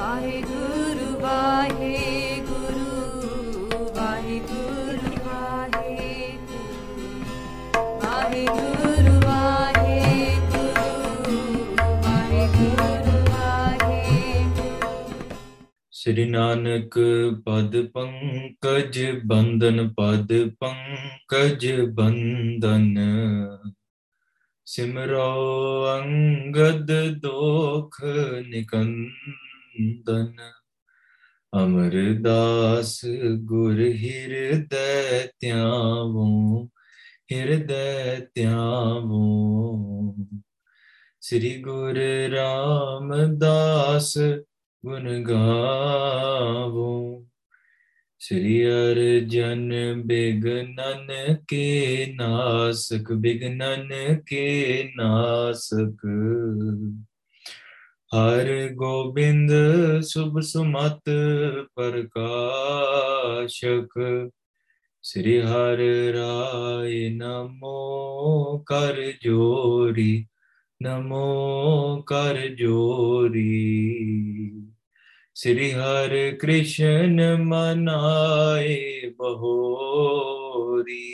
ਵਾਹਿਗੁਰੂ ਵਾਹਿਗੁਰੂ ਸ੍ਰੀ ਨਾਨਕ ਪਦ ਪੰਕਜ ਬੰਦਨ ਪਦ ਪੰਕਜ ਬੰਦਨ ਸਿਮਰੋ ਅੰਗਦ ਦੋਖ ਨਿਕੰਦ ਨੰਦਨ ਅਮਰਦਾਸ ਗੁਰ ਹਿਰਦੈ ਧਿਆਵੋ ਹਿਰਦੈ ਧਿਆਵੋ ਸ੍ਰੀ ਗੁਰ ਰਾਮਦਾਸ ਗੁਣ ਗਾਵੋ ਸ੍ਰੀ ਅਰਜਨ ਬਿਗਨਨ ਕੇ ਨਾਸਕ ਬਿਗਨਨ ਕੇ ਨਾਸਕ ਹਰ ਗੋਬਿੰਦ ਸੁਭ ਸੁਮਤ ਪ੍ਰਕਾਸ਼ਕ ਸ੍ਰੀ ਹਰਿ ਰਾਏ ਨਮੋ ਕਰ ਜੋਰੀ ਨਮੋ ਕਰ ਜੋਰੀ ਸ੍ਰੀ ਹਰਿ ਕ੍ਰਿਸ਼ਨ ਮਨਾਏ ਬਹੋਰੀ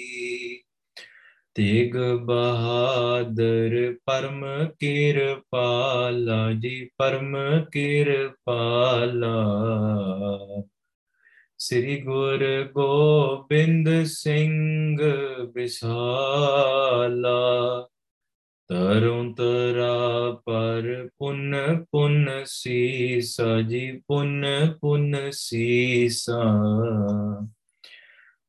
ਤੇਗ ਬਹਾਦਰ ਪਰਮ ਕਿਰਪਾਲਾ ਜੀ ਪਰਮ ਕਿਰਪਾਲਾ ਸ੍ਰੀ ਗੁਰ ਗੋਬਿੰਦ ਸਿੰਘ ਵਿਸਾਲਾ ਤਰੁ ਤਰਾ ਪਰ ਪੁੰਨ ਪੁੰਨ ਸੀ ਜੀ ਪੁੰਨ ਪੁੰਨ ਸਾ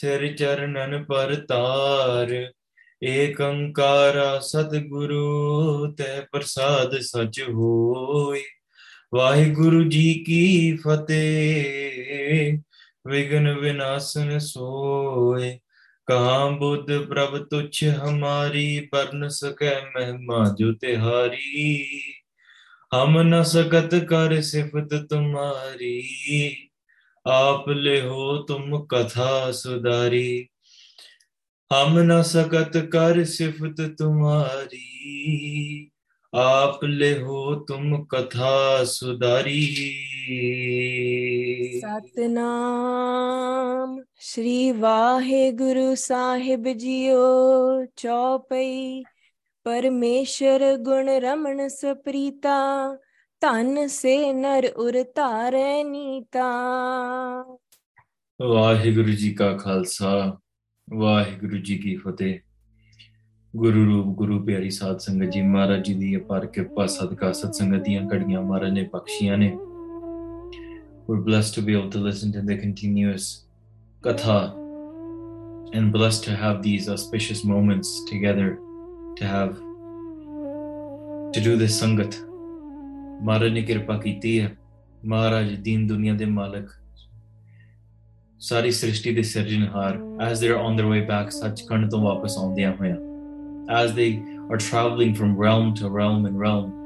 ਸਿਰ ਚਰਨਨ ਪਰਤਾਰ ਏਕ ਓੰਕਾਰਾ ਸਤਿਗੁਰੂ ਤੇ ਪ੍ਰਸਾਦ ਸਚ ਹੋਇ ਵਾਹਿਗੁਰੂ ਜੀ ਕੀ ਫਤਿਹ ਵਿਗਨ ਵਿਨਾਸ਼ਨ ਸੋਏ ਕਹਾਂ ਬੁੱਧ ਪ੍ਰਭ ਤੁਛ ਹਮਾਰੀ ਪਰਨ ਸਕੈ ਮਹਿਮਾ ਜੋ ਤਿਹਾਰੀ ਹਮ ਨ ਸਕਤ ਕਰ ਸਿਫਤ ਤੁਮਾਰੀ आप ले हो तुम कथा सुधारी हम न सकत कर सिफत तुम्हारी आप ले हो तुम कथा सुधारी सतनाम श्री वाहे गुरु ਸਾਹਿਬ ਜੀਓ ਚੌਪਈ ਪਰਮੇਸ਼ਰ ਗੁਣ ਰਮਣ ਸਪ੍ਰੀਤਾ ਧਨ ਸੇ ਨਰ ਉਰ ਧਾਰੈ ਨੀਤਾ ਵਾਹਿਗੁਰੂ ਜੀ ਕਾ ਖਾਲਸਾ ਵਾਹਿਗੁਰੂ ਜੀ ਕੀ ਫਤਿਹ ਗੁਰੂ ਰੂਪ ਗੁਰੂ ਪਿਆਰੀ ਸਾਧ ਸੰਗਤ ਜੀ ਮਹਾਰਾਜ ਜੀ ਦੀ ਅਪਾਰ ਕਿਰਪਾ ਸਦਕਾ ਸਤ ਸੰਗਤ ਦੀਆਂ ਘੜੀਆਂ ਮਹਾਰਾਜ ਨੇ ਬਖਸ਼ੀਆਂ ਨੇ we're blessed to be able to listen to the continuous katha and blessed to have these auspicious moments together to have to do this sangat ਮਹਾਰਾਜ ਨੇ ਕਿਰਪਾ ਕੀਤੀ ਹੈ ਮਹਾਰਾਜ ਦੀਨ ਦੁਨੀਆ ਦੇ ਮਾਲਕ ਸਾਰੀ ਸ੍ਰਿਸ਼ਟੀ ਦੇ ਸਿਰਜਣਹਾਰ as they are on their way back Sachkhand ਤੋਂ ਵਾਪਸ ਆਉਂਦਿਆਂ ਹੋਇਆ as they are travelling from realm to realm and realm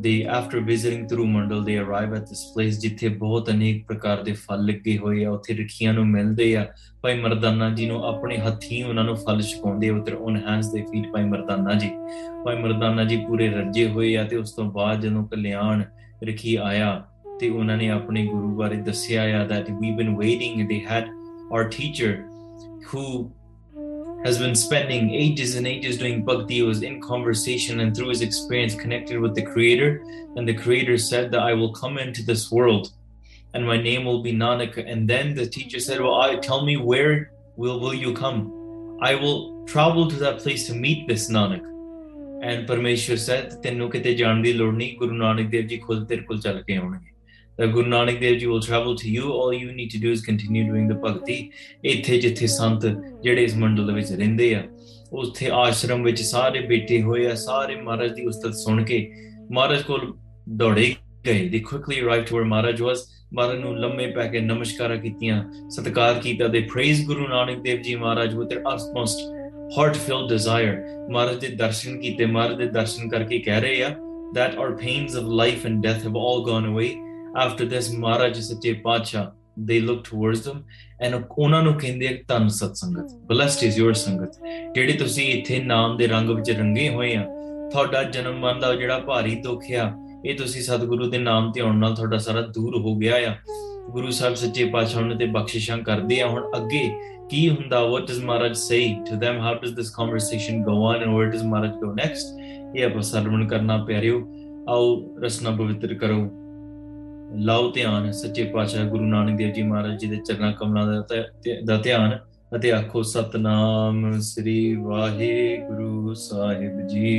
they after visiting through mandal they arrive at this place ਜਿੱਥੇ ਬਹੁਤ ਅਨੇਕ ਪ੍ਰਕਾਰ ਦੇ ਫਲ ਲੱਗੇ ਹੋਏ ਆ ਉੱਥੇ ਰਖੀਆਂ ਨੂੰ ਮਿਲਦੇ ਆ ਭਾਈ ਮਰਦਾਨਾ ਜੀ ਨੂੰ ਆਪਣੇ ਹੱਥੀਂ ਉਹਨਾਂ ਨੂੰ ਫਲ ਛਕਾਉਂਦੇ ਉਤਰ ਉਹਨਾਂ ਹੈਂਡਸ ਦੇ ਫੀਟ ਭਾਈ ਮਰਦਾਨਾ ਜੀ ਭਾਈ ਮਰਦਾਨਾ ਜੀ ਪੂਰੇ ਰੱਜੇ ਹੋਏ ਆ ਤੇ ਉਸ ਤੋਂ ਬਾਅਦ ਜਦੋਂ ਕਲਿਆਣ ਰਖੀ ਆਇਆ ਤੇ ਉਹਨਾਂ ਨੇ ਆਪਣੇ ਗੁਰੂ ਬਾਰੇ ਦੱਸਿਆ ਆ that we been waiting they had our teacher who has been spending ages and ages doing bhakti was in conversation and through his experience connected with the creator and the creator said that i will come into this world and my name will be nanak and then the teacher said well I, tell me where will, will you come i will travel to that place to meet this nanak and parmeshwar said ਤੈਨੂੰ ਕਿਤੇ ਜਾਣ ਦੀ ਲੋੜ ਨਹੀਂ ਗੁਰੂ ਨਾਨਕ ਦੇਵ ਜੀ ਤਾਂ ਗੁਰੂ Nanak Dev ji will travel to you all you need to do is continue doing the bhakti ਇੱਥੇ ਜਿੱਥੇ ਸੰਤ ਜਿਹੜੇ ਇਸ ਮੰਡਲ ਦੇ ਵਿੱਚ ਰਹਿੰਦੇ ਆ ਉੱਥੇ ਆਸ਼ਰਮ ਵਿੱਚ ਸਾਰੇ ਬੈਠੇ ਹੋਏ ਆ ਸਾਰੇ ਮਹਾਰਾਜ ਦੀ ਉਸਤਤ ਸੁਣ ਕੇ ਮਹਾਰਾਜ ਕੋਲ ਦੌੜੇ ਗਏ they quickly arrive to where Maharaj was Maharaj ਨੂੰ ਲੰਮੇ ਪੈ ਕੇ ਨਮਸਕਾਰਾਂ ਕੀਤੀਆਂ ਸਤਿਕਾਰ ਕੀਤਾ ਦੇ ਪ੍ਰੇਜ਼ ਗੁਰੂ ਨਾਨਕ ਦੇਵ ਜੀ Maharaj with their heart filled desire Maharaj ਦੇ ਦਰਸ਼ਨ ਕੀਤੇ ਮਹਾਰਾਜ ਦੇ ਦਰਸ਼ਨ ਕਰਕੇ ਕਹਿ ਰਹੇ ਆ that our pains of life and death have all gone away after this maharaj sache pacha they look towards them and ਉਹਨਾਂ ਨੂੰ ਕਹਿੰਦੇ ਆ ਤੁਹਾਨੂੰ ਸਤ ਸੰਗਤ blessed is your ਸੰਗਤ ਜਿਹੜੇ ਤੁਸੀਂ ਇੱਥੇ ਨਾਮ ਦੇ ਰੰਗ ਵਿੱਚ ਰੰਗੇ ਹੋਏ ਆ ਤੁਹਾਡਾ ਜਨਮ ਮਰਨ ਦਾ ਜਿਹੜਾ ਭਾਰੀ ਦੁੱਖ ਆ ਇਹ ਤੁਸੀਂ ਸਤਿਗੁਰੂ ਦੇ ਨਾਮ ਤੇ ਆਉਣ ਨਾਲ ਤੁਹਾਡਾ ਸਾਰਾ ਦੂਰ ਹੋ ਗਿਆ ਆ ਗੁਰੂ ਸਾਹਿਬ ਸੱਚੇ ਪਾਤਸ਼ਾਹ ਉਹਨਾਂ ਤੇ ਬਖਸ਼ਿਸ਼ਾਂ ਕਰਦੇ ਆ ਹੁਣ ਅੱਗੇ ਕੀ ਹੁੰਦਾ what does Maharaj say to them how does this conversation go on and where does Maharaj go next ਇਹ ਆਪਾਂ ਸਰਵਣ ਕਰਨਾ ਪਿਆਰਿਓ ਆਓ ਰਸਨਾ ਪਵਿੱਤਰ ਕਰੋ ਲਾਓ ਧਿਆਨ ਸੱਚੇ ਪਾਤਸ਼ਾਹ ਗੁਰੂ ਨਾਨਕ ਦੇਵ ਜੀ ਮਹਾਰਾਜ ਜੀ ਦੇ ਚਰਨਾਂ ਕਮਲਾਂ ਦਾ ਦਾ ਧਿਆਨ ਅਤੇ ਆਖੋ ਸਤਨਾਮ ਸ੍ਰੀ ਵਾਹਿਗੁਰੂ ਸਾਹਿਬ ਜੀ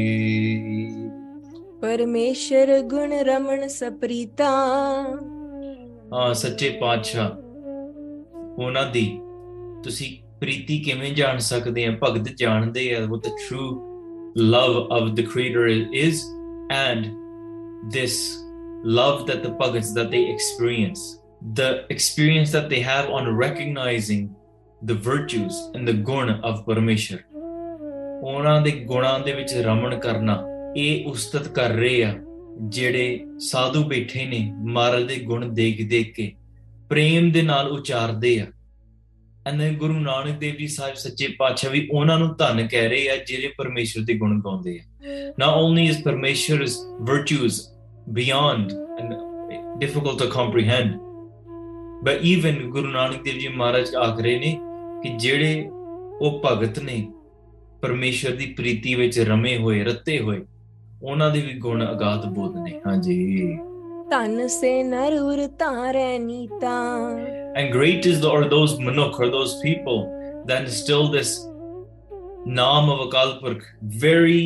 ਪਰਮੇਸ਼ਰ ਗੁਣ ਰਮਣ ਸਪ੍ਰੀਤਾ ਆ ਸੱਚੇ ਪਾਤਸ਼ਾਹ ਉਹਨਾਂ ਦੀ ਤੁਸੀਂ ਪ੍ਰੀਤੀ ਕਿਵੇਂ ਜਾਣ ਸਕਦੇ ਆ ਭਗਤ ਜਾਣਦੇ ਆ ਉਹ the true love of the creator is and this love that the pagans that they experience the experience that they have on recognizing the virtues and the guna of parameshwar ਉਹਨਾਂ ਦੇ ਗੁਣਾਂ ਦੇ ਵਿੱਚ ਰਮਣ ਕਰਨਾ ਇਹ ਉਸਤਤ ਕਰ ਰਹੇ ਆ ਜਿਹੜੇ ਸਾਧੂ ਬੈਠੇ ਨੇ ਮਹਾਰਾਜ ਦੇ ਗੁਣ ਦੇਖ ਦੇਖ ਕੇ ਪ੍ਰੇਮ ਦੇ ਨਾਲ ਉਚਾਰਦੇ ਆ ਅਨੇ ਗੁਰੂ ਨਾਨਕ ਦੇਵ ਜੀ ਸਾਹਿਬ ਸੱਚੇ ਪਾਤਸ਼ਾਹ ਵੀ ਉਹਨਾਂ ਨੂੰ ਧੰਨ ਕਹਿ ਰਹੇ ਆ ਜਿਹੜੇ ਪਰਮੇਸ਼ਰ ਦੇ ਗੁਣ ਗਾਉਂਦੇ ਆ ਨਾ only is ਪਰਮੇਸ਼ਰਸ virtues beyond and difficult to comprehend. But even Guru Nanak Dev Ji Maharaj ਆਖ ਰਹੇ ਨੇ ਕਿ ਜਿਹੜੇ ਉਹ ਭਗਤ ਨੇ ਪਰਮੇਸ਼ਰ ਦੀ ਪ੍ਰੀਤੀ ਵਿੱਚ ਰਮੇ hoye ਰੱਤੇ ਹੋਏ ਉਹਨਾਂ ਦੇ ਵੀ ਗੁਣ ਅਗਾਧ ਬੋਧ ਨੇ ਹਾਂਜੀ ਤਨ ਸੇ ਨਰ ਉਰ ਤਾਰੇ ਨੀਤਾ and great is the or those manuk or those people that still this Naam of Akalpurk, very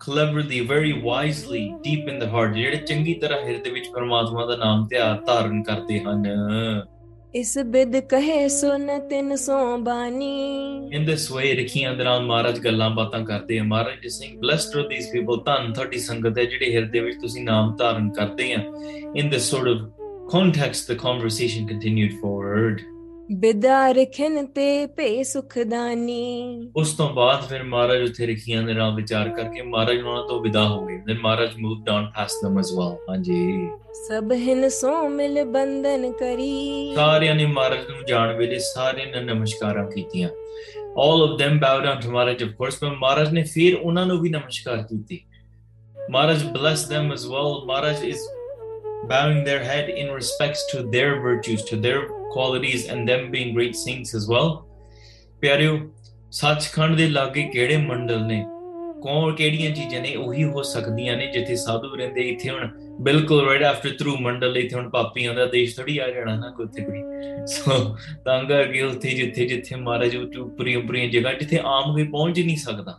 cleverly very wisely deep in the heart ਜਿਹੜੇ ਚੰਗੀ ਤਰ੍ਹਾਂ ਹਿਰਦੇ ਵਿੱਚ ਪਰਮਾਤਮਾ ਦਾ ਨਾਮ ਧਿਆਨ ਧਾਰਨ ਕਰਦੇ ਹਨ ਇਸ ਬਿਦ ਕਹੇ ਸੁਨ ਤਿਨ ਸੋ ਬਾਣੀ ਇਨ ਦਿਸ ਵੇ ਰਖੀਆਂ ਦਰਾਂ ਮਹਾਰਾਜ ਗੱਲਾਂ ਬਾਤਾਂ ਕਰਦੇ ਆ Maharaj ji Singh blessed are these people ਧੰਨ ਤੁਹਾਡੀ ਸੰਗਤ ਹੈ ਜਿਹੜੇ ਹਿਰਦੇ ਵਿੱਚ ਤੁਸੀਂ ਨਾਮ ਧਾਰਨ ਕਰਦੇ ਆ in this sort of context the conversation continued forward ਬਿਦਾ ਰਖਨ ਤੇ ਭੇ ਸੁਖਦਾਨੀ ਉਸ ਤੋਂ ਬਾਅਦ ਫਿਰ ਮਹਾਰਾਜ ਉਥੇ ਰਖੀਆਂ ਦੇ ਨਾਲ ਵਿਚਾਰ ਕਰਕੇ ਮਹਾਰਾਜ ਉਹਨਾਂ ਤੋਂ ਵਿਦਾ ਹੋ ਗਏ ਫਿਰ Maharaj moved on past them as well ਹਾਂਜੀ ਸਭ ਹਿਨ ਸੋ ਮਿਲ ਬੰਧਨ ਕਰੀ ਸਾਰਿਆਂ ਨੇ ਮਹਾਰਾਜ ਨੂੰ ਜਾਣ ਵੇਲੇ ਸਾਰਿਆਂ ਨੇ ਨਮਸਕਾਰਾਂ ਕੀਤੀਆਂ all of them bowed on to Maharaj of course ਪਰ ਮਹਾਰਾਜ ਨੇ ਫਿਰ ਉਹਨਾਂ ਨੂੰ ਵੀ ਨਮਸਕਾਰ ਕੀਤੀ Maharaj bless them as well Maharaj is bowing their head in respects to their virtues to their qualities and them being great saints as well ਪਿਆਰਿਓ ਸੱਚਖੰਡ ਦੇ ਲਾਗੇ ਕਿਹੜੇ ਮੰਡਲ ਨੇ ਕੌਣ ਕਿਹੜੀਆਂ ਚੀਜ਼ਾਂ ਨੇ ਉਹੀ ਹੋ ਸਕਦੀਆਂ ਨੇ ਜਿੱਥੇ ਸਾਧੂ ਰਹਿੰਦੇ ਇੱਥੇ ਹੁਣ ਬਿਲਕੁਲ ਰਾਈਟ ਆਫਟਰ ਥਰੂ ਮੰਡਲ ਇੱਥੇ ਹੁਣ ਪਾਪੀਆਂ ਦਾ ਦੇਸ਼ ਥੋੜੀ ਆ ਜਾਣਾ ਨਾ ਕੋਥੇ ਵੀ ਸੋ ਤਾਂ ਕਰਕੇ ਉੱਥੇ ਜਿੱਥੇ ਜਿੱਥੇ ਮਹਾਰਾਜ ਉਪਰੀ ਉਪਰੀ ਜਗ੍ਹਾ ਜਿੱਥੇ ਆਮ ਕੋਈ ਪਹੁੰਚ ਹੀ ਨਹੀਂ ਸਕਦਾ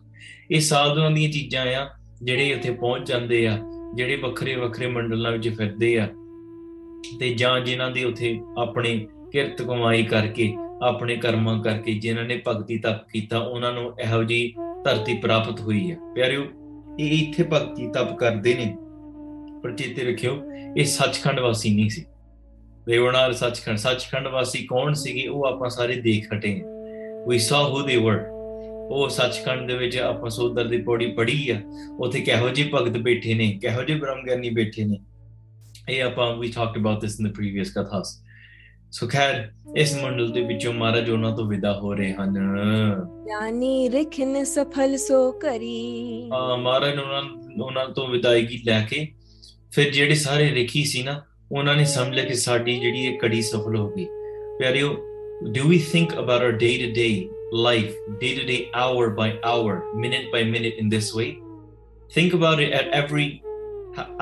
ਇਹ ਸਾਧੂਆਂ ਦੀਆਂ ਚੀਜ਼ਾਂ ਆ ਜਿਹੜੇ ਉੱਥੇ ਪਹੁੰਚ ਜਾਂਦੇ ਆ ਜਿਹੜੇ ਵੱਖਰੇ ਵੱਖਰੇ ਮੰਡਲਾਂ ਵਿੱਚ ਫਿਰਦੇ ਆ ਤੇ ਜਾਂ ਜਿਨ੍ਹਾਂ ਦੇ ਉੱਥੇ ਆਪਣੇ ਕਿਰਤ ਕਮਾਈ ਕਰਕੇ ਆਪਣੇ ਕਰਮਾਂ ਕਰਕੇ ਜਿਨ੍ਹਾਂ ਨੇ ਭਗਤੀ ਤਪ ਕੀਤਾ ਉਹਨਾਂ ਨੂੰ ਇਹੋ ਜੀ ਧਰਤੀ ਪ੍ਰਾਪਤ ਹੋਈ ਹੈ ਪਿਆਰਿਓ ਇਹ ਇੱਥੇ ਭਗਤੀ ਤਪ ਕਰਦੇ ਨੇ ਪਰ ਚੇਤੇ ਰੱਖਿਓ ਇਹ ਸੱਚਖੰਡ ਵਾਸੀ ਨਹੀਂ ਸੀ ਦੇਵਨਾਰ ਸੱਚਖੰਡ ਸੱਚਖੰਡ ਵਾਸੀ ਕੌਣ ਸੀਗੇ ਉਹ ਆਪਾਂ ਸਾਰੇ ਦੇਖ ਹਟੇ ਵੀ ਸਾ ਹੂ ਦੇ ਵਰ ਉਹ ਸੱਚਖੰਡ ਦੇ ਵਿੱਚ ਆਪਾਂ ਸੋਦਰ ਦੀ ਪੌੜੀ ਪੜੀ ਆ ਉਥੇ ਕਿਹੋ ਜਿਹੇ ਭਗਤ ਬੈਠੇ ਨੇ ਕਿਹੋ ਜਿਹੇ ਬ੍ਰਹਮਗਿਆਨੀ ਬੈਠੇ ਨੇ ਇਹ ਆਪਾਂ ਵੀ talked about this in the previous ਕਥਾਸ so ਖੈਰ ਇਸ ਮੰਡਲ ਦੇ ਵਿੱਚੋਂ ਮਹਾਰਾਜ ਉਹਨਾਂ ਤੋਂ ਵਿਦਾ ਹੋ ਰਹੇ ਹਨ ਯਾਨੀ ਰਖਨ ਸਫਲ ਸੋ ਕਰੀ ਆ ਮਹਾਰਾਜ ਉਹਨਾਂ ਉਹਨਾਂ ਤੋਂ ਵਿਦਾਇਗੀ ਲੈ ਕੇ ਫਿਰ ਜਿਹੜੇ ਸਾਰੇ ਰਖੀ ਸੀ ਨਾ ਉਹਨਾਂ ਨੇ ਸਮਝ ਲਿਆ ਕਿ ਸਾਡੀ ਜਿਹੜੀ ਇਹ ਕੜੀ ਸਫਲ ਹੋ ਗਈ ਪਿਆਰਿਓ do we think about our day to day life day to day, hour by hour, minute by minute in this way. Think about it at every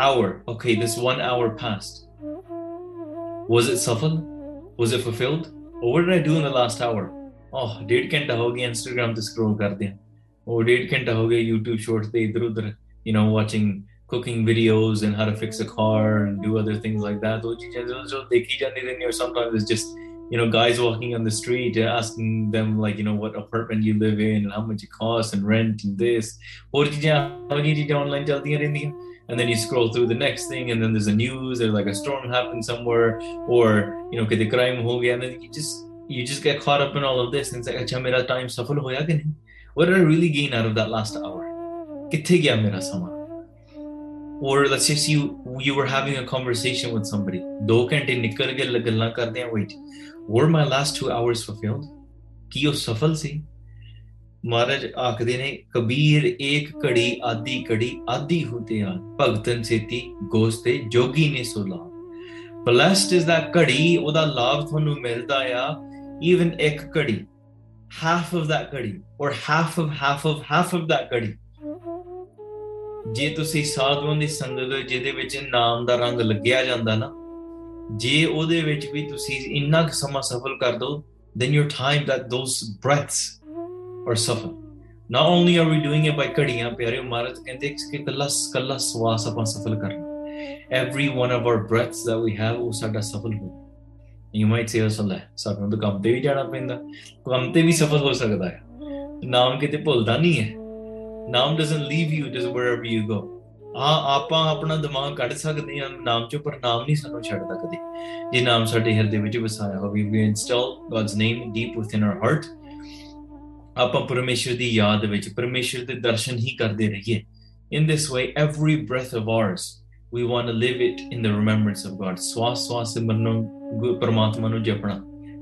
hour. Okay, this one hour passed. Was it sufficient? was it fulfilled? Or oh, what did I do in the last hour? Oh, did can हो गया Instagram पे scroll करते or did डेढ़ can हो गया YouTube shorts the idru you know watching cooking videos and how to fix a car and do other things like that. Or sometimes it's just, you know, guys walking on the street uh, asking them like, you know, what apartment you live in and how much it costs and rent and this and then you scroll through the next thing and then there's a news or like a storm happened somewhere or you know the crime ho gaya you just you just get caught up in all of this and it's like acha mera time safal hoya what did i really gain out of that last hour gaya mera or let's just you you were having a conversation with somebody do nikal gaye wait were my last 2 hours fulfilled ਮਹਾਰਾਜ ਆਖਦੇ ਨੇ ਕਬੀਰ ਏਕ ਘੜੀ ਆਦੀ ਘੜੀ ਆਦੀ ਹੁੰਦੇ ਆ ਭਗਤਨ ਸੇਤੀ ਗੋਸਤੇ ਜੋਗੀ ਨੇ ਸੋ ਲਾ ਬਲੈਸਡ ਇਜ਼ ਦਾ ਘੜੀ ਉਹਦਾ ਲਾਭ ਤੁਹਾਨੂੰ ਮਿਲਦਾ ਆ ਈਵਨ ਇੱਕ ਘੜੀ ਹਾਫ ਆਫ ਦਾ ਘੜੀ or half of half of half of ਦਾ ਘੜੀ ਜੇ ਤੁਸੀਂ ਸਾਧੂਆਂ ਦੀ ਸੰਗਤ ਜਿਹਦੇ ਵਿੱਚ ਨਾਮ ਦਾ ਰੰਗ ਲੱਗਿਆ ਜਾਂਦਾ ਨਾ ਜੇ ਉਹਦੇ ਵਿੱਚ ਵੀ ਤੁਸੀਂ ਇੰਨਾ ਸਮਾਂ ਸਫਲ ਕਰ ਦੋ then your time that those breaths or ਸਫਲ ਨਾ only are we doing it by ਕੜੀਆਂ ਪਿਆਰੇ ਮਹਾਰਾਜ ਕਹਿੰਦੇ ਕਿ ਕੱਲਾ ਕੱਲਾ ਸਵਾਸ ਆਪਾਂ ਸਫਲ ਕਰਨਾ every one of our breaths that we have ਉਹ ਸਾਡਾ ਸਫਲ ਹੋ ਯੂ ਮਾਈਟ ਸੇ ਅਸਲ ਹੈ ਸਾਨੂੰ ਤਾਂ ਕੰਮ ਤੇ ਵੀ ਜਾਣਾ ਪੈਂਦਾ ਕੰਮ ਤੇ ਵੀ ਸਫਲ ਹੋ ਸਕਦਾ ਹੈ ਨਾਮ ਕਿਤੇ ਭੁੱਲਦਾ ਨਹੀਂ ਹੈ ਨਾਮ doesn't leave you just wherever you go ਆ ਆਪਾਂ ਆਪਣਾ ਦਿਮਾਗ ਕੱਢ ਸਕਦੇ ਹਾਂ ਨਾਮ ਚੋਂ ਪਰ ਨਾਮ ਨਹੀਂ ਸਾਨੂੰ ਛੱਡਦਾ ਕਦੇ ਜੇ ਨਾਮ ਸਾਡੇ ਹਿਰਦੇ ਵਿੱਚ ਵਸਾਇਆ ਹੋਵੇ we install God's name deep within our heart ਆਪਾਂ ਪਰਮੇਸ਼ਰ ਦੀ ਯਾਦ ਵਿੱਚ ਪਰਮੇਸ਼ਰ ਦੇ ਦਰਸ਼ਨ ਹੀ ਕਰਦੇ ਰਹੀਏ in this way every breath of ours we want to live it in the remembrance of god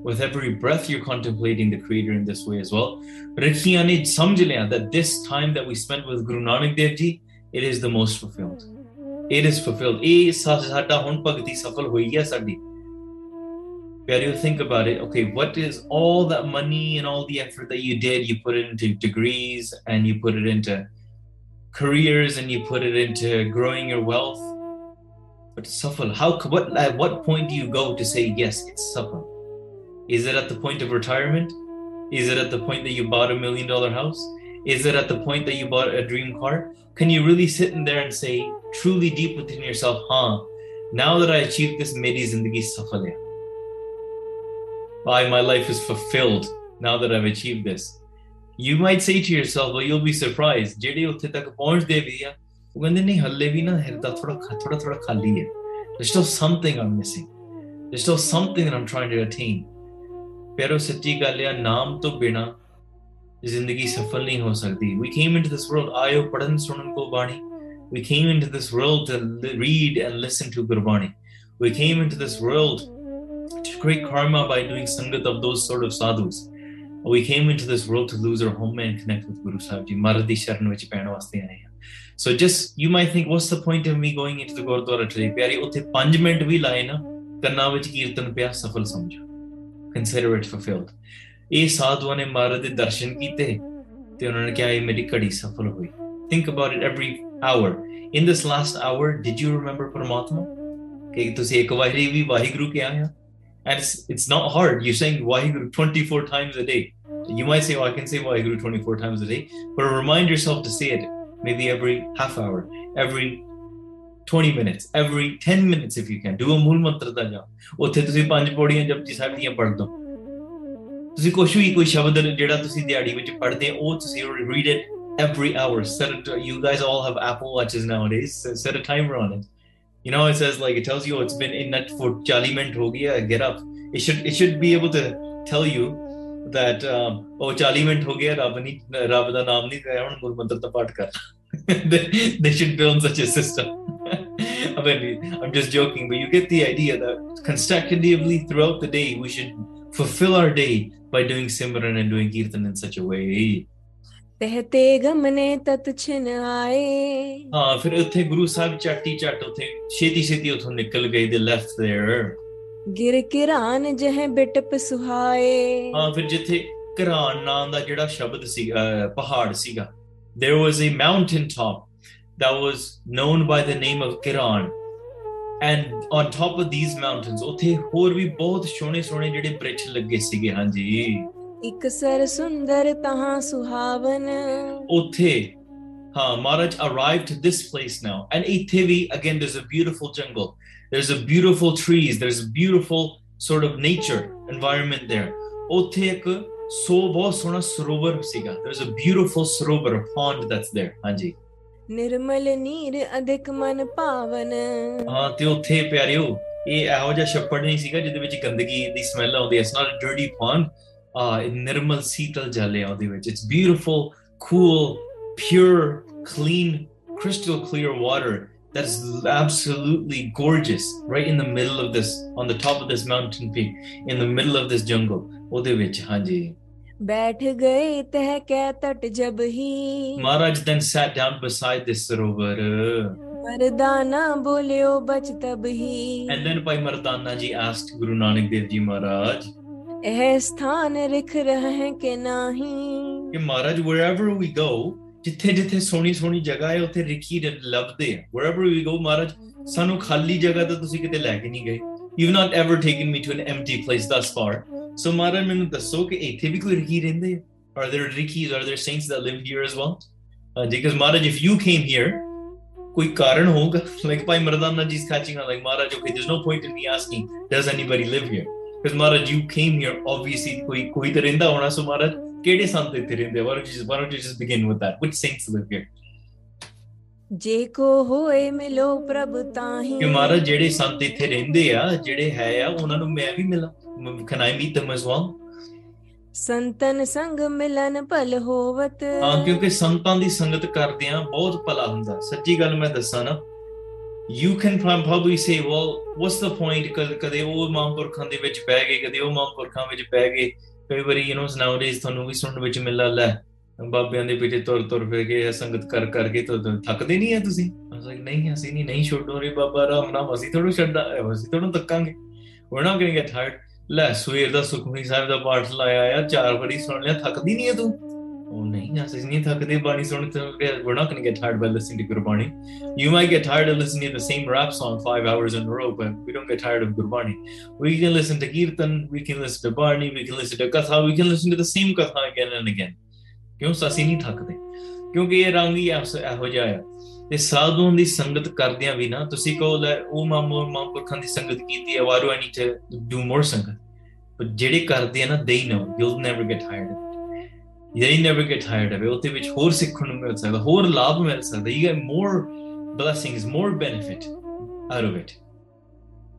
with every breath you're contemplating the creator in this way as well that this time that we spent with guru nanak dev ji it is the most fulfilled it is fulfilled where you think about it okay what is all that money and all the effort that you did you put it into degrees and you put it into careers and you put it into growing your wealth but suffer how what at what point do you go to say yes it's suffer is it at the point of retirement is it at the point that you bought a million dollar house is it at the point that you bought a dream car can you really sit in there and say truly deep within yourself huh now that i achieved this meri zindagi safal hai why my life is fulfilled now that I've achieved this. You might say to yourself, but you'll be surprised, ਜਿਹੜੇ ਉੱਥੇ ਤੱਕ ਪਹੁੰਚਦੇ ਵੀ ਆ ਉਹ ਕਹਿੰਦੇ ਨਹੀਂ ਹੱਲੇ ਵੀ ਨਾ ਹਿਰਦਾ ਥੋੜਾ ਥੋੜਾ ਥੋੜਾ ਖਾਲੀ ਹੈ there's still something i'm missing there's still something that i'm trying to attain pero ਸੱਚੀ ਗੱਲ ਹੈ ਨਾਮ ਤੋਂ ਬਿਨਾ ਜ਼ਿੰਦਗੀ ਸਫਲ ਨਹੀਂ ਹੋ ਸਕਦੀ we came into this world ਆਇਓ ਪੜਨ ਸੁਣਨ ਕੋ ਬਾਣੀ we came into this world to read and listen to Gurbani we came into this world great karma by doing sangat of those sort of sadhus. We came into this world to lose our home and connect with Guru Sahib Ji. Maradi sharan So just you might think what's the point of me going into the Gurdwara today? 5 Consider it fulfilled. ਇਹ ਸਾਧੂਆਂ ਨੇ ਮਹਾਰਾਜ ਦੇ ਦਰਸ਼ਨ ਕੀਤੇ ਤੇ ਉਹਨਾਂ ਨੇ ਕਿਹਾ ਇਹ ਮੇਰੀ ਘੜੀ ਸਫਲ ਹੋਈ। Think about it every hour. In this last hour, did you remember Paramatma? ਕਿ ਤੁਸੀਂ ਇੱਕ ਵਾਰੀ ਵੀ ਵਾਹਿਗੁਰੂ ਕਿਹਾ ਆ? And it's, it's not hard. You're saying Waheguru 24 times a day. You might say, oh, I can say Waheguru 24 times a day, but remind yourself to say it maybe every half hour, every 20 minutes, every 10 minutes if you can. Do a ਮੂਲ ਮੰਤਰ ਦਾ ਜਾਪ ਉੱਥੇ ਤੁਸੀਂ ਪੰਜ ਪੌੜੀਆਂ ਜਪਜੀ ਸਾਹਿਬ ਦੀਆਂ ਪੜ੍ਹ ਦੋ ਤੁਸੀਂ ਕੁਝ ਵੀ ਕੋਈ ਸ਼ਬਦ ਜਿਹੜਾ ਤੁਸੀਂ ਦਿਹਾੜੀ ਵਿੱਚ ਪੜ੍ਹਦੇ ਹੋ ਉਹ ਤੁਸੀਂ every hour set it you guys all have apple watches nowadays set a timer on it you know, it says like it tells you it's been in that for 40 minutes ho get up. It should it should be able to tell you that um, oh 40 minutes ho gaya, Rab ni Rab da naam ni Ravan Gur Mandir ta paath kar. they, should build such a system. I mean, I'm just joking, but you get the idea that consecutively throughout the day we should fulfill our day by doing Simran and doing Kirtan in such a way. ਤਹਤੇ ਗਮ ਨੇ ਤਤ ਛਿਨ ਆਏ ਹਾਂ ਫਿਰ ਉੱਥੇ ਗੁਰੂ ਸਾਹਿਬ ਚਾਟੀ ਚੱਟ ਉੱਥੇ ਛੇਤੀ ਛੇਤੀ ਉੱਥੋਂ ਨਿਕਲ ਗਏ ਦੇ ਲੈਫਟ देयर ਗਿਰ ਕਿਰਾਨ ਜਹ ਬਿਟਪ ਸੁਹਾਏ ਹਾਂ ਫਿਰ ਜਿੱਥੇ ਕਿਰਾਨ ਨਾਮ ਦਾ ਜਿਹੜਾ ਸ਼ਬਦ ਸੀ ਪਹਾੜ ਸੀਗਾ there was a mountain top that was known by the name of Kiran and on top of these mountains ਉੱਥੇ ਹੋਰ ਵੀ ਬਹੁਤ ਸੋਹਣੇ ਸੋਹਣੇ ਜਿਹੜੇ ਬ੍ਰਿਛ ਲੱਗੇ ਸੀਗੇ ਹਾਂਜੀ ਇੱਕ ਸਰ ਸੁੰਦਰ ਤਹਾਂ ਸੁਹਾਵਨ ਉੱਥੇ ਹਾਂ Maharaj arrived to this place now and ਇੱਥੇ ਵੀ ਅਗੇਨ ਦੇਰਸ ਅ ਬਿਊਟੀਫੁਲ ਜੰਗਲ there's a beautiful trees there's a beautiful sort of nature environment there ਉੱਥੇ ਇੱਕ ਸੋ ਬਹੁਤ ਸੋਹਣਾ ਸਰੋਵਰ ਸੀਗਾ there's a beautiful ਸਰੋਵਰ pond that's there ਹਾਂਜੀ ਨਿਰਮਲ ਨੀਰ ਅਧਿਕ ਮਨ ਭਾਵਨ ਹਾਂ ਤੇ ਉੱਥੇ ਪਿਆਰਿਓ ਇਹ ਇਹੋ ਜਿਹਾ ਛੱਪੜ ਨਹੀਂ ਸੀਗਾ ਜਿਹਦੇ ਵਿੱਚ ਗੰਦਗੀ ਦੀ ਸਮੈਲ ਆਉਂਦੀ ਹੈ it's not a dirty pond in Nirmal Sital Jale it's beautiful cool pure clean crystal clear water that's absolutely gorgeous right in the middle of this on the top of this mountain peak in the middle of this jungle Maharaj then sat down beside this sarovar and then by Mardana ji asked guru nanak dev ji maharaj ਇਹ ਸਥਾਨ ਰਖ ਰਹੇ ਹੈ ਕਿ ਨਹੀਂ ਕਿ ਮਹਾਰਾਜ ਵੇਰਵਰ ਵੀ ਗੋ ਜਿੱਥੇ ਜਿੱਥੇ ਸੋਹਣੀ ਸੋਹਣੀ ਜਗ੍ਹਾ ਹੈ ਉੱਥੇ ਰਿਖੀ ਲੱਭਦੇ ਆ ਵੇਰਵਰ ਵੀ ਗੋ ਮਹਾਰਾਜ ਸਾਨੂੰ ਖਾਲੀ ਜਗ੍ਹਾ ਤਾਂ ਤੁਸੀਂ ਕਿਤੇ ਲੈ ਕੇ ਨਹੀਂ ਗਏ you not ever taken me to an empty place thus far so Maharaj ਮੈਨੂੰ ਦੱਸੋ ਕਿ ਇੱਥੇ ਵੀ ਕੋਈ ਰਿਕੀ ਰਹਿੰਦੇ ਆ are there rikkis are there saints that live here as well uh, Maharaj if you came here ਕੋਈ ਕਾਰਨ ਹੋਗਾ ਲਾਈਕ ਭਾਈ ਮਰਦਾਨਾ ਜੀ ਇਸ ਆ like Maharaj okay there is no point in me asking does anybody live here ਫਿਰ Maharaj you came hair obviously ਕੋਈ ਕੋਈ ਤੇ ਰਹਿੰਦਾ ਹੋਣਾ ਸੋ ਮਹਾਰਾਜ ਕਿਹੜੇ ਸੰਤ ਇੱਥੇ ਰਹਿੰਦੇ ਵਾਰ ਜੀ ਵਾਰ ਜੀ just begin with that which saints live here ਜੇ ਕੋ ਹੋਏ ਮਿਲੋ ਪ੍ਰਭ ਤਾਹੀ ਕਿ ਮਹਾਰਾਜ ਜਿਹੜੇ ਸੰਤ ਇੱਥੇ ਰਹਿੰਦੇ ਆ ਜਿਹੜੇ ਹੈ ਆ ਉਹਨਾਂ ਨੂੰ ਮੈਂ ਵੀ ਮਿਲਾਂ can I meet them as well ਸੰਤਨ ਸੰਗ ਮਿਲਨ ਭਲ ਹੋਵਤ ਹਾਂ ਕਿਉਂਕਿ ਸੰਤਾਂ ਦੀ ਸੰਗਤ ਕਰਦੇ ਆ ਬਹੁਤ ਭਲਾ ਹੁੰਦਾ ਸੱਚੀ ਗੱਲ ਮੈਂ ਦੱਸਾਂ ਨਾ you can probably say well what's the point ਕਦੇ ਉਹ ਮਹਾਂਪੁਰਖਾਂ ਦੇ ਵਿੱਚ ਬਹਿ ਗਏ ਕਦੇ ਉਹ ਮਹਾਂਪੁਰਖਾਂ ਵਿੱਚ ਬਹਿ ਗਏ ਕਈ ਵਾਰੀ ਯੂ نو ਨਾਊਡੇਜ਼ ਤੁਹਾਨੂੰ ਵੀ ਸੁਣਨ ਵਿੱਚ ਮਿਲਦਾ ਲੈ ਬਾਬਿਆਂ ਦੇ ਪਿੱਛੇ ਤੁਰ ਤੁਰ ਫੇ ਕੇ ਸੰਗਤ ਕਰ ਕਰਕੇ ਤਾਂ ਥੱਕਦੇ ਨਹੀਂ ਆ ਤੁਸੀਂ ਮੈਂ ਨਹੀਂ ਅਸੀਂ ਨਹੀਂ ਨਹੀਂ ਛੱਡੋ ਰੇ ਬਾਬਾ ਰਾਮ ਨਾਮ ਅਸੀਂ ਤੁਹਾਨੂੰ ਛੱਡਾ ਅਸੀਂ ਤੁਹਾਨੂੰ ਤੱਕਾਂਗੇ we're not going to ਲੈ ਸਵੇਰ ਦਾ ਸੁਖਮਨੀ ਸਾਹਿਬ ਦਾ ਪਾਠ ਲਾਇਆ ਆ ਚਾਰ ਵਾਰੀ ਸੁਣ ਲਿਆ ਥੱਕਦੀ ਨਹੀਂ ਹੈ ਤੂੰ we're not going to get tired by listening to Gurbani. You might get tired of listening to the same rap song five hours in a row, but we don't get tired of Gurbani. We can listen to Kirtan, we can listen to Barney, we can listen to Katha, we can listen to the same Katha again and again. ਕਿਉਂ ਸਾਸੀ ਨਹੀਂ ਥੱਕਦੇ ਕਿਉਂਕਿ ਇਹ ਰੰਗ ਹੀ ਇਹੋ ਜਿਹਾ ਆ ਤੇ ਸਾਧੂਆਂ ਦੀ ਸੰਗਤ ਕਰਦਿਆਂ ਵੀ ਨਾ ਤੁਸੀਂ ਕਹੋ ਲੈ ਉਹ ਮਾਮੂ ਮਾਮੂਰਖਾਂ ਦੀ ਸੰਗਤ ਕੀਤੀ ਹੈ ਵਾਰੂ I need to do more sangat ਪਰ ਜਿਹੜੇ ਕਰਦੇ ਆ ਨਾ they know you will never get tired yeah never get ਟਾਇਰਡ ਆਵੇ ਉਹਦੇ ਵਿੱਚ ਹੋਰ ਸਿੱਖਣ ਨੂੰ ਮਿਲ ਸਕਦਾ ਹੋਰ ਲਾਭ ਮਿਲ ਸਕਦਾ you get more blessings more benefit out of it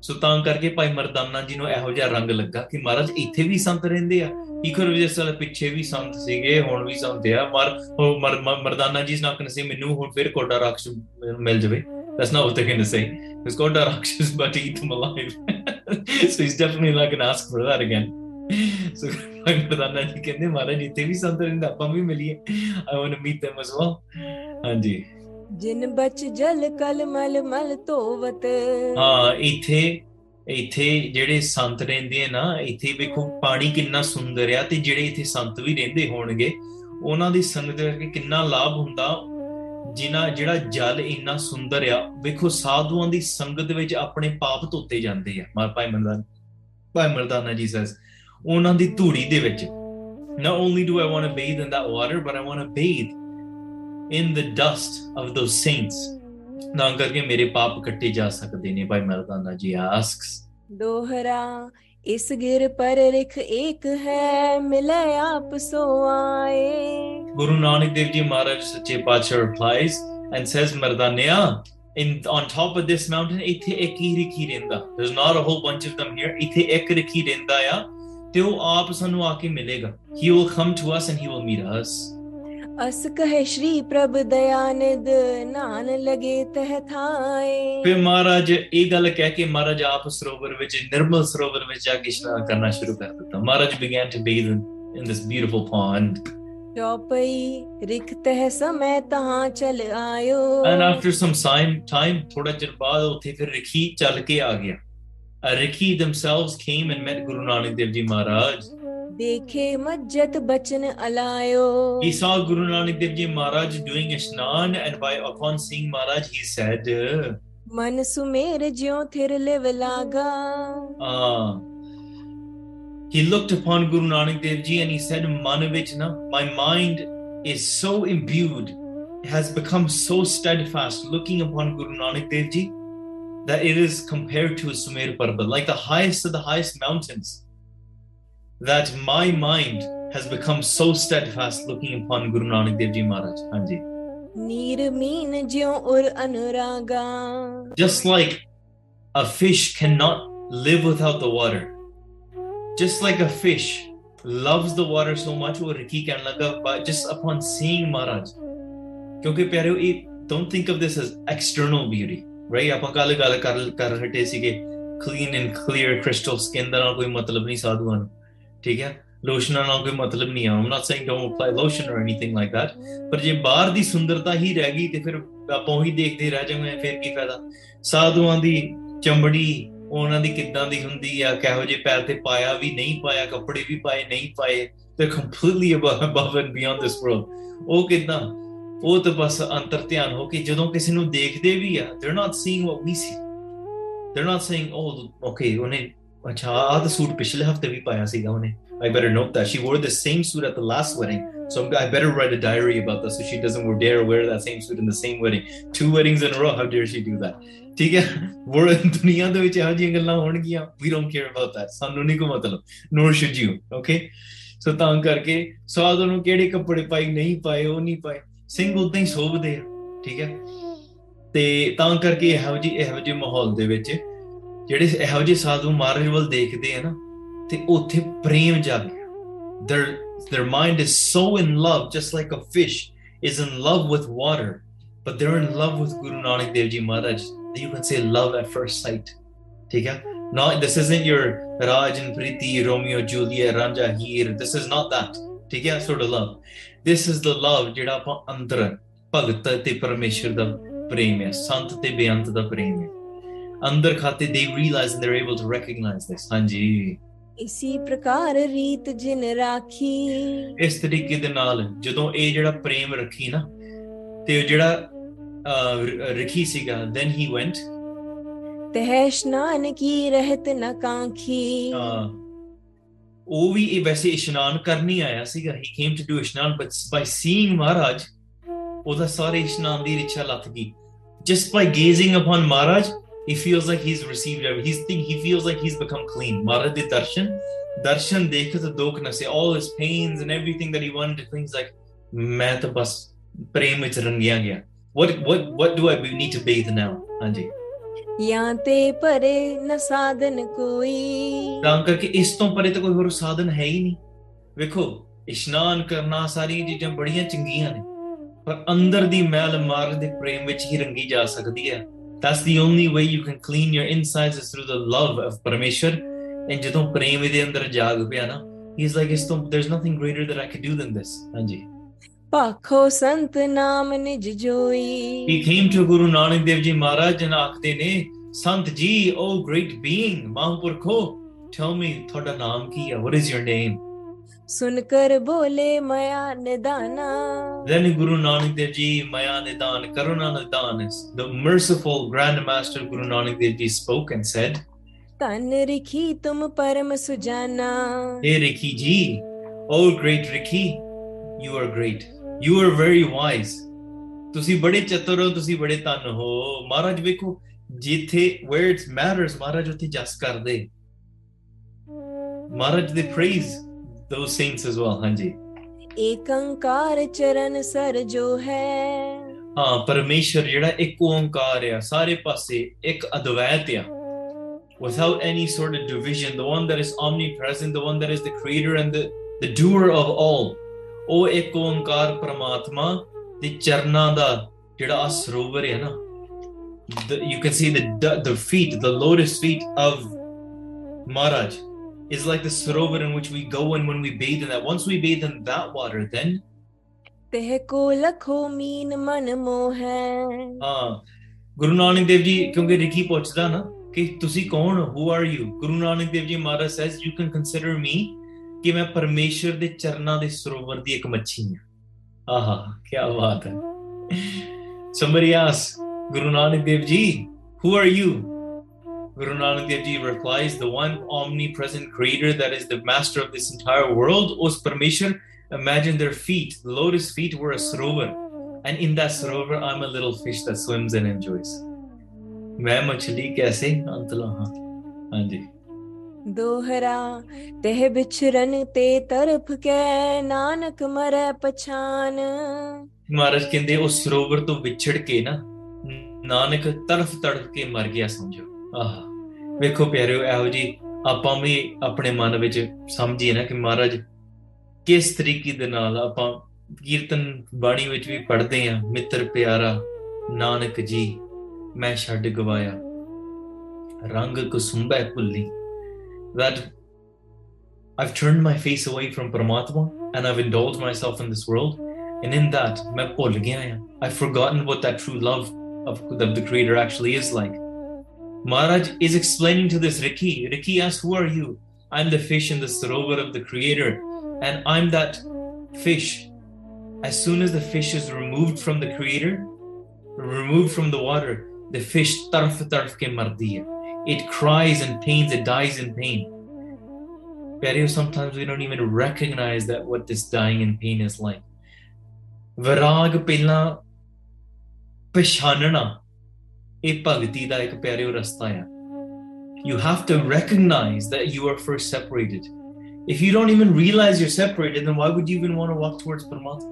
so ਤਾਂ ਕਰਕੇ ਭਾਈ ਮਰਦਾਨਾ ਜੀ ਨੂੰ ਇਹੋ ਜਿਹਾ ਰੰਗ ਲੱਗਾ ਕਿ ਮਹਾਰਾਜ ਇੱਥੇ ਵੀ ਸੰਤ ਰਹਿੰਦੇ ਆ ਇਕਰ ਵਜੇ ਸਾਲ ਪਿੱਛੇ ਵੀ ਸੰਤ ਸੀਗੇ ਹੁਣ ਵੀ ਸੰਤ ਆ ਮਰ ਮਰਦਾਨਾ ਜੀ ਨਾ ਨਾਲ ਸੇ ਮੈਨੂੰ ਹੁਣ ਫਿਰ ਕੋਡਾ ਰਾਖਸ਼ ਮਿਲ ਜਵੇ that's not what they can say is Koda rakhash but he ਤੁਮ alive so is definitely like an ask for that again so Khurana ji ਕਹਿੰਦੇ ਮਹਾਰਾਜ ਇੱਥੇ ਵੀ ਸੰਤ ਰਹਿੰਦਾ ਆਪਾਂ ਵੀ ਮਿਲੀਏ I want to meet them as well ਹਾਂਜੀ ਜਿਨ ਬਚ ਜਲ ਕਲ ਮਲ ਮਲ ਧੋਵਤ ਹਾਂ ਇੱਥੇ ਇੱਥੇ ਜਿਹੜੇ ਸੰਤ ਰਹਿੰਦੇ ਆ ਨਾ ਇੱਥੇ ਵੇਖੋ ਪਾਣੀ ਕਿੰਨਾ ਸੁੰਦਰ ਆ ਤੇ ਜਿਹੜੇ ਇੱਥੇ ਸੰਤ ਵੀ ਰਹਿੰਦੇ ਹੋਣਗੇ ਉਹਨਾਂ ਦੀ ਸੰਗਤ ਕਰਕੇ ਕਿੰਨਾ ਲਾਭ ਹੁੰਦਾ ਜਿਨਾ ਜਿਹੜਾ ਜਲ ਇੰਨਾ ਸੁੰਦਰ ਆ ਵੇਖੋ ਸਾਧੂਆਂ ਦੀ ਸੰਗਤ ਵਿੱਚ ਆਪਣੇ ਪਾਪ ਧੋਤੇ ਜਾਂਦੇ ਆ ਮਾਰ ਭਾਈ ਮਰਦਾਨਾ ਭਾਈ ਮਰਦਾਨਾ ਜੀ ਸੈਸ ਉਹਨਾਂ ਦੀ ਧੂੜੀ ਦੇ ਵਿੱਚ not only do I want to bathe in that water but I want to bathe in the dust of those saints ਨਾ ਕਰਕੇ ਮੇਰੇ ਪਾਪ ਕੱਟੇ ਜਾ ਸਕਦੇ ਨੇ ਭਾਈ ਮਰਦਾਨਾ ਜੀ ਆਸਕਸ ਦੋਹਰਾ ਇਸ ਗਿਰ ਪਰ ਲਿਖ ਏਕ ਹੈ ਮਿਲੇ ਆਪ ਸੋ ਆਏ ਗੁਰੂ ਨਾਨਕ ਦੇਵ ਜੀ ਮਹਾਰਾਜ ਸੱਚੇ ਪਾਤਸ਼ਾਹ replies and says ਮਰਦਾਨਿਆ in on top of this mountain ਇੱਥੇ ਇੱਕ ਹੀ ਰਿਖੀ ਰਹਿੰਦਾ there's not a whole bunch of them here ਇੱਥੇ ਇੱਕ ਰਿਖੀ ਰਹਿੰਦਾ ਆ ਤੇ ਉਹ ਆਪ ਸਾਨੂੰ ਆ ਕੇ ਮਿਲੇਗਾ he will come to us and he will meet us ਅਸ ਕਹੇ ਸ਼੍ਰੀ ਪ੍ਰਭ ਦਇਆਨੰਦ ਨਾਨ ਲਗੇ ਤਹ ਥਾਏ ਫਿਰ ਮਹਾਰਾਜ ਇਹ ਗੱਲ ਕਹਿ ਕੇ ਮਹਾਰਾਜ ਆਪ ਸਰੋਵਰ ਵਿੱਚ ਨਿਰਮਲ ਸਰੋਵਰ ਵਿੱਚ ਜਾ ਕੇ ਇਸ਼ਨਾਨ ਕਰਨਾ ਸ਼ੁਰੂ ਕਰ ਦਿੱਤਾ ਮਹਾਰਾਜ began to bathe in this beautiful pond ਚੌਪਈ ਰਿਖ ਤਹ ਸਮੈ ਤਹਾਂ ਚਲ ਆਇਓ ਐਂਡ ਆਫਟਰ ਸਮ ਟਾਈਮ ਥੋੜਾ ਜਿਹਾ ਬਾਅਦ ਉੱਥੇ ਫਿਰ ਰਿਖੀ ਚੱਲ ਕੇ ਆ ਗਿਆ Uh, themselves came and met Guru Nanak Dev Ji Maharaj. He saw Guru Nanak Dev Ji Maharaj doing Ishnan, and by upon seeing Maharaj he said, मन ah, He looked upon Guru Nanak Dev Ji and he said, Manavichna, my mind is so imbued, has become so steadfast looking upon Guru Nanak Dev Ji that it is compared to Sumer Parbat, like the highest of the highest mountains, that my mind has become so steadfast looking upon Guru Nanak Dev Ji Maharaj. Hanji. Just like a fish cannot live without the water, just like a fish loves the water so much, वो Ricky कहने लगा by just upon seeing Maharaj. प्यारे don't think of this as external beauty. ਰਾਈ ਆਪਾਂ ਕੱਲ ਗੱਲ ਕਰ ਕਰ ਹਟੇ ਸੀਗੇ clean and clear crystal skin ਦਾ ਨਾਲ ਕੋਈ ਮਤਲਬ ਨਹੀਂ ਸਾਧੂਆਂ ਨੂੰ ਠੀਕ ਹੈ ਲੋਸ਼ਨਾਂ ਨਾਲ ਕੋਈ ਮਤਲਬ ਨਹੀਂ ਆ I'm not saying don't apply lotion or anything like that ਪਰ ਜੇ ਬਾਹਰ ਦੀ ਸੁੰਦਰਤਾ ਹੀ ਰਹਿ ਗਈ ਤੇ ਫਿਰ ਆਪਾਂ ਉਹੀ ਦੇਖਦੇ ਰਹਿ ਜਾਵਾਂਗੇ ਫਿਰ ਕੀ ਫਾਇਦਾ ਸਾਧੂਆਂ ਦੀ ਚੰਬੜੀ ਉਹਨਾਂ ਦੀ ਕਿੱਦਾਂ ਦੀ ਹੁੰਦੀ ਆ ਕਿਹੋ ਜੇ ਪੈਰ ਤੇ ਪਾਇਆ ਵੀ ਨਹੀਂ ਪਾਇਆ ਕੱਪੜੇ ਵੀ ਪਾਏ ਨਹੀਂ ਪਾਏ ਤੇ completely above and beyond this world ਉਹ ਕਿਦਾਂ ਉਹ ਤਾਂ ਬਸ ਅੰਤਰ ਧਿਆਨ ਹੋ ਕੇ ਜਦੋਂ ਕਿਸੇ ਨੂੰ ਦੇਖਦੇ ਵੀ ਆ ਦੇ ਨਾਟ ਸੀਇੰਗ ਵਾਟ ਵੀ ਸੀ ਦੇ ਨਾਟ ਸੇਇੰਗ ਓਹ ਓਕੇ ਉਹਨੇ ਅੱਛਾ ਆਹ ਤਾਂ ਸੂਟ ਪਿਛਲੇ ਹਫਤੇ ਵੀ ਪਾਇਆ ਸੀਗਾ ਉਹਨੇ I better note that she wore the same suit at the last wedding. So I better write a diary about that so she doesn't dare wear that same suit in the same wedding. Two weddings in a row, how dare she do that? ਠੀਕ ਹੈ ਵਰ ਦੁਨੀਆ ਦੇ ਵਿੱਚ ਇਹੋ ਜਿਹੀਆਂ ਗੱਲਾਂ ਹੋਣਗੀਆਂ we don't care about that ਸਾਨੂੰ ਨਹੀਂ ਕੋ ਮਤਲਬ nor should you okay so ਤਾਂ ਕਰਕੇ ਸਵਾਦ ਨੂੰ ਕਿਹੜੇ ਕੱਪੜੇ ਪਾਈ ਨਹੀਂ ਪਾਏ ਉਹ ਨਹੀਂ ਪਾਏ ਸਿੰਘ ਉਦਾਂ ਹੀ ਸੋਭਦੇ ਆ ਠੀਕ ਹੈ ਤੇ ਤਾਂ ਕਰਕੇ ਇਹੋ ਜੀ ਇਹੋ ਜਿਹੇ ਮਾਹੌਲ ਦੇ ਵਿੱਚ ਜਿਹੜੇ ਇਹੋ ਜਿਹੇ ਸਾਧੂ ਮਹਾਰਾਜ ਵੱਲ ਦੇਖਦੇ ਆ ਨਾ ਤੇ ਉੱਥੇ ਪ੍ਰੇਮ ਜਾਗ their their mind is so in love just like a fish is in love with water but they're in love with Guru Nanak Dev Ji Maharaj you can say love at first sight ठीक है not this isn't your Raj and Priti Romeo Juliet Ranja Heer this is not that ਠੀਕ ਹੈ so love this is the love ਜਿਹੜਾ ਆਪਾਂ ਅੰਦਰ ਭਗਤ ਤੇ ਪਰਮੇਸ਼ਰ ਦਾ ਪ੍ਰੇਮ ਹੈ ਸੰਤ ਤੇ ਬੇਅੰਤ ਦਾ ਪ੍ਰੇਮ ਹੈ ਅੰਦਰ ਖਾਤੇ ਦੇ realize they are able to recognize this ਹਾਂਜੀ ਇਸੀ ਪ੍ਰਕਾਰ ਰੀਤ ਜਿਨ ਰਾਖੀ ਇਸ ਤਰੀਕੇ ਦੇ ਨਾਲ ਜਦੋਂ ਇਹ ਜਿਹੜਾ ਪ੍ਰੇਮ ਰੱਖੀ ਨਾ ਤੇ ਜਿਹੜਾ ਰਖੀ ਸੀਗਾ ਦੈਨ ਹੀ ਵੈਂਟ ਤਹਿ ਸ਼ਨਾਨ ਕੀ ਰਹਿਤ ਨਾ ਕਾਂਖੀ ਹਾਂ ਉਹ ਵੀ ਇਹ ਵੈਸੇ ਇਸ਼ਨਾਨ ਕਰਨ ਹੀ ਆਇਆ ਸੀਗਾ ਹੀ ਕੇਮ ਟੂ ਡੂ ਇਸ਼ਨਾਨ ਬਟ ਬਾਈ ਸੀਇੰਗ ਮਹਾਰਾਜ ਉਹਦਾ ਸਾਰੇ ਇਸ਼ਨਾਨ ਦੀ ਰਿਚਾ ਲੱਥ ਗਈ just by gazing upon Maharaj, he feels like he's received everything. he feels like he's become clean. Maharaj did darshan, darshan dekha to dokna say all his pains and everything that he wanted. Things like main to bas What what what do I need to bathe now, Andy? ਯਾਂ ਤੇ ਪਰੇ ਨ ਸਾਧਨ ਕੋਈ ਤਾਂ ਕਰਕੇ ਇਸ ਤੋਂ ਪਰੇ ਤਾਂ ਕੋਈ ਹੋਰ ਸਾਧਨ ਹੈ ਹੀ ਨਹੀਂ ਵੇਖੋ ਇਸ਼ਨਾਨ ਕਰਨਾ ਸਾਰੀਆਂ ਚੀਜ਼ਾਂ ਬੜੀਆਂ ਚੰਗੀਆਂ ਨੇ ਪਰ ਅੰਦਰ ਦੀ ਮੈਲ ਮਾਰ ਦੇ ਪ੍ਰੇਮ ਵਿੱਚ ਹੀ ਰੰਗੀ ਜਾ ਸਕਦੀ ਹੈ ਦੱਸ ਦੀ only way you can clean your insides is through the love of Parmeshar and ਜਦੋਂ ਪ੍ਰੇਮ ਦੇ ਅੰਦਰ ਜਾਗ ਪਿਆ ਨਾ ਹੀ ਇਜ਼ ਲਾਈਕ ਇਸ ਤੋਂ there's nothing greater that I can do than this ਪਾਖੋ ਸੰਤ ਨਾਮ He came to Guru Nanak Dev Ji Maharaj and ਆਖਦੇ ਨੇ ਸੰਤ ਜੀ oh great being ਮਹਾਂਪੁਰਖੋ tell me ਤੁਹਾਡਾ ਨਾਮ ਕੀ what is your name ਸੁਨ ਕਰ ਬੋਲੇ ਮਇਆ Then Guru Nanak Dev Ji Maya Nidan Karuna Nidan the merciful Grand Master Guru Nanak Dev Ji spoke and said ਤਨ ਰਖੀ ਤੁਮ ਪਰਮ ਸੁਜਾਨਾ Hey Rikki Ji oh great Rikki, you are great you are very wise. ਤੁਸੀਂ ਬੜੇ ਚਤੁਰ ਹੋ ਤੁਸੀਂ ਬੜੇ ਤਨ ਹੋ ਮਹਾਰਾਜ ਵੇਖੋ ਜਿੱਥੇ ਵੇਅਰ ਇਟਸ ਮੈਟਰਸ ਮਹਾਰਾਜ ਉੱਥੇ ਜਸ ਕਰਦੇ ਮਹਾਰਾਜ ਦੇ praise those saints as well ਹਾਂਜੀ ਏਕੰਕਾਰ ਚਰਨ ਸਰ ਜੋ ਹੈ ਹਾਂ ਪਰਮੇਸ਼ਰ ਜਿਹੜਾ ਇੱਕ ਓੰਕਾਰ ਆ ਸਾਰੇ ਪਾਸੇ ਇੱਕ ਅਦਵੈਤ ਆ without any sort of division the one that is omnipresent the one that is the creator and the doer of all ਉਹ ਇੱਕ ਓੰਕਾਰ ਪ੍ਰਮਾਤਮਾ ਦੇ ਚਰਨਾਂ ਦਾ ਜਿਹੜਾ ਆ ਸਰੋਵਰ ਹੈ ਨਾ you can see the the feet the lotus feet of Maharaj is like the sarovar in which we go and when we bathe in that once we bathe in that water then ਤਹਿ ਕੋ ਲਖੋ ਮੀਨ ਮਨ ਹੈ ਹਾਂ ਗੁਰੂ ਨਾਨਕ ਦੇਵ ਜੀ ਕਿਉਂਕਿ ਰਿਕੀ ਪੁੱਛਦਾ ਨਾ ਕਿ ਤੁਸੀਂ ਕੌਣ ਹੋ who are you Guru Nanak Dev ਜੀ Maharaj says you can consider me ਕਿ ਮੈਂ ਪਰਮੇਸ਼ਰ to ਚਰਨਾਂ ਦੇ ਸਰੋਵਰ ਦੀ ਇੱਕ ਮੱਛੀ ਹਾਂ ਆਹਾ ਕੀ ਬਾਤ ਹੈ somebody asks Guru Nanak Dev Ji, who are you? Guru Nanak Dev Ji replies, the one omnipresent creator that is the master of this entire world, O permission. imagine their feet. The lotus feet were a sarovar. And in that sarovar, I'm a little fish that swims and enjoys. मैं मछली कैसे अंतला हाँ हाँ जी ਦੋਹਰਾ ਤਹਿ ਵਿਛਰਨ ਤੇ ਤਰਫ ਕੈ ਨਾਨਕ ਮਰੈ ਪਛਾਨ ਮਹਾਰਾਜ ਕਹਿੰਦੇ ਉਸ ਸਰੋਵਰ ਤੋਂ ਵਿਛੜ ਕੇ ਨਾ ਨਾਨਕ ਤਰਫ ਤੜਫ ਕੇ ਮਰ ਗਿਆ ਸਮਝੋ ਆਹ ਵੇਖੋ ਪਿਆਰਿਓ ਇਹੋ ਜੀ ਆਪਾਂ ਵੀ ਆਪਣੇ ਮਨ ਵਿੱਚ ਸਮਝੀਏ ਨਾ ਕਿ ਮਹਾਰਾਜ ਕਿਸ ਤਰੀਕੇ ਦੇ ਨਾਲ ਆਪਾਂ ਕੀਰਤਨ ਬਾਣੀ ਵਿੱਚ ਵੀ ਪੜ੍ਹਦੇ ਆ ਮਿੱਤਰ ਪਿਆਰਾ ਨਾਨਕ ਜੀ ਮੈਂ ਛੱਡ ਗਵਾਇਆ ਰੰਗ ਕੁਸੁੰਬੈ ਭੁੱਲੀ that I've turned my face away from Paramatma and I've indulged myself in this world. And in that, I've forgotten what that true love of, of the Creator actually is like. Maharaj is explaining to this Riki. Riki asks, Who are you? I'm the fish in the sarovar of the Creator, and I'm that fish. As soon as the fish is removed from the Creator, removed from the water, the fish tarf tarf ke mardiya. It cries in pains, it dies in pain. Barrier, sometimes we don't even recognize that what this dying in pain is like. ਵਿਰਾਗ ਪਹਿਲਾਂ ਪਛਾਨਣਾ ਇਹ ਭਗਤੀ ਦਾ ਇੱਕ ਪਿਆਰਿਓ you have to recognize that you are first separated if you don't even realize you're separated then why would you even want to walk towards paramatma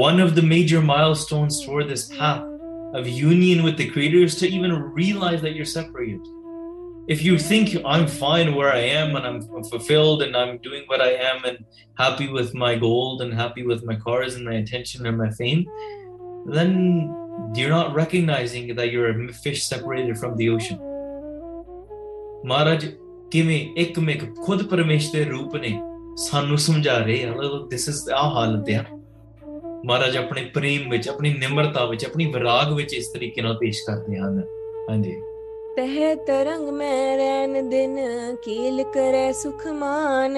one of the major milestones toward this path of union with the creator is to even realize that you're separated if you think i'm fine where i am and i'm fulfilled and i'm doing what i am and happy with my gold and happy with my cars and my attention and my fame then you're not recognizing that you're a fish separated from the ocean maharaj give me ek ਖੁਦ khud ਦੇ ਰੂਪ ਨੇ ਸਾਨੂੰ ਸਮਝਾ ਰਹੇ ਆ ਲੋਕ this is ਮਹਾਰਾਜ ਆਪਣੇ ਪ੍ਰੇਮ ਵਿੱਚ ਆਪਣੀ ਨਿਮਰਤਾ ਵਿੱਚ ਆਪਣੀ ਵਿਰਾਗ ਵਿੱਚ ਇਸ ਤਰੀਕੇ ਨਾਲ ਪੇਸ਼ ਕਰਦੇ ਹਨ ਹਾਂਜੀ ਤਹਿ ਤਰੰਗ ਮੈਂ ਰਹਿਨ ਦਿਨ ਕੀਲ ਕਰੇ ਸੁਖਮਾਨ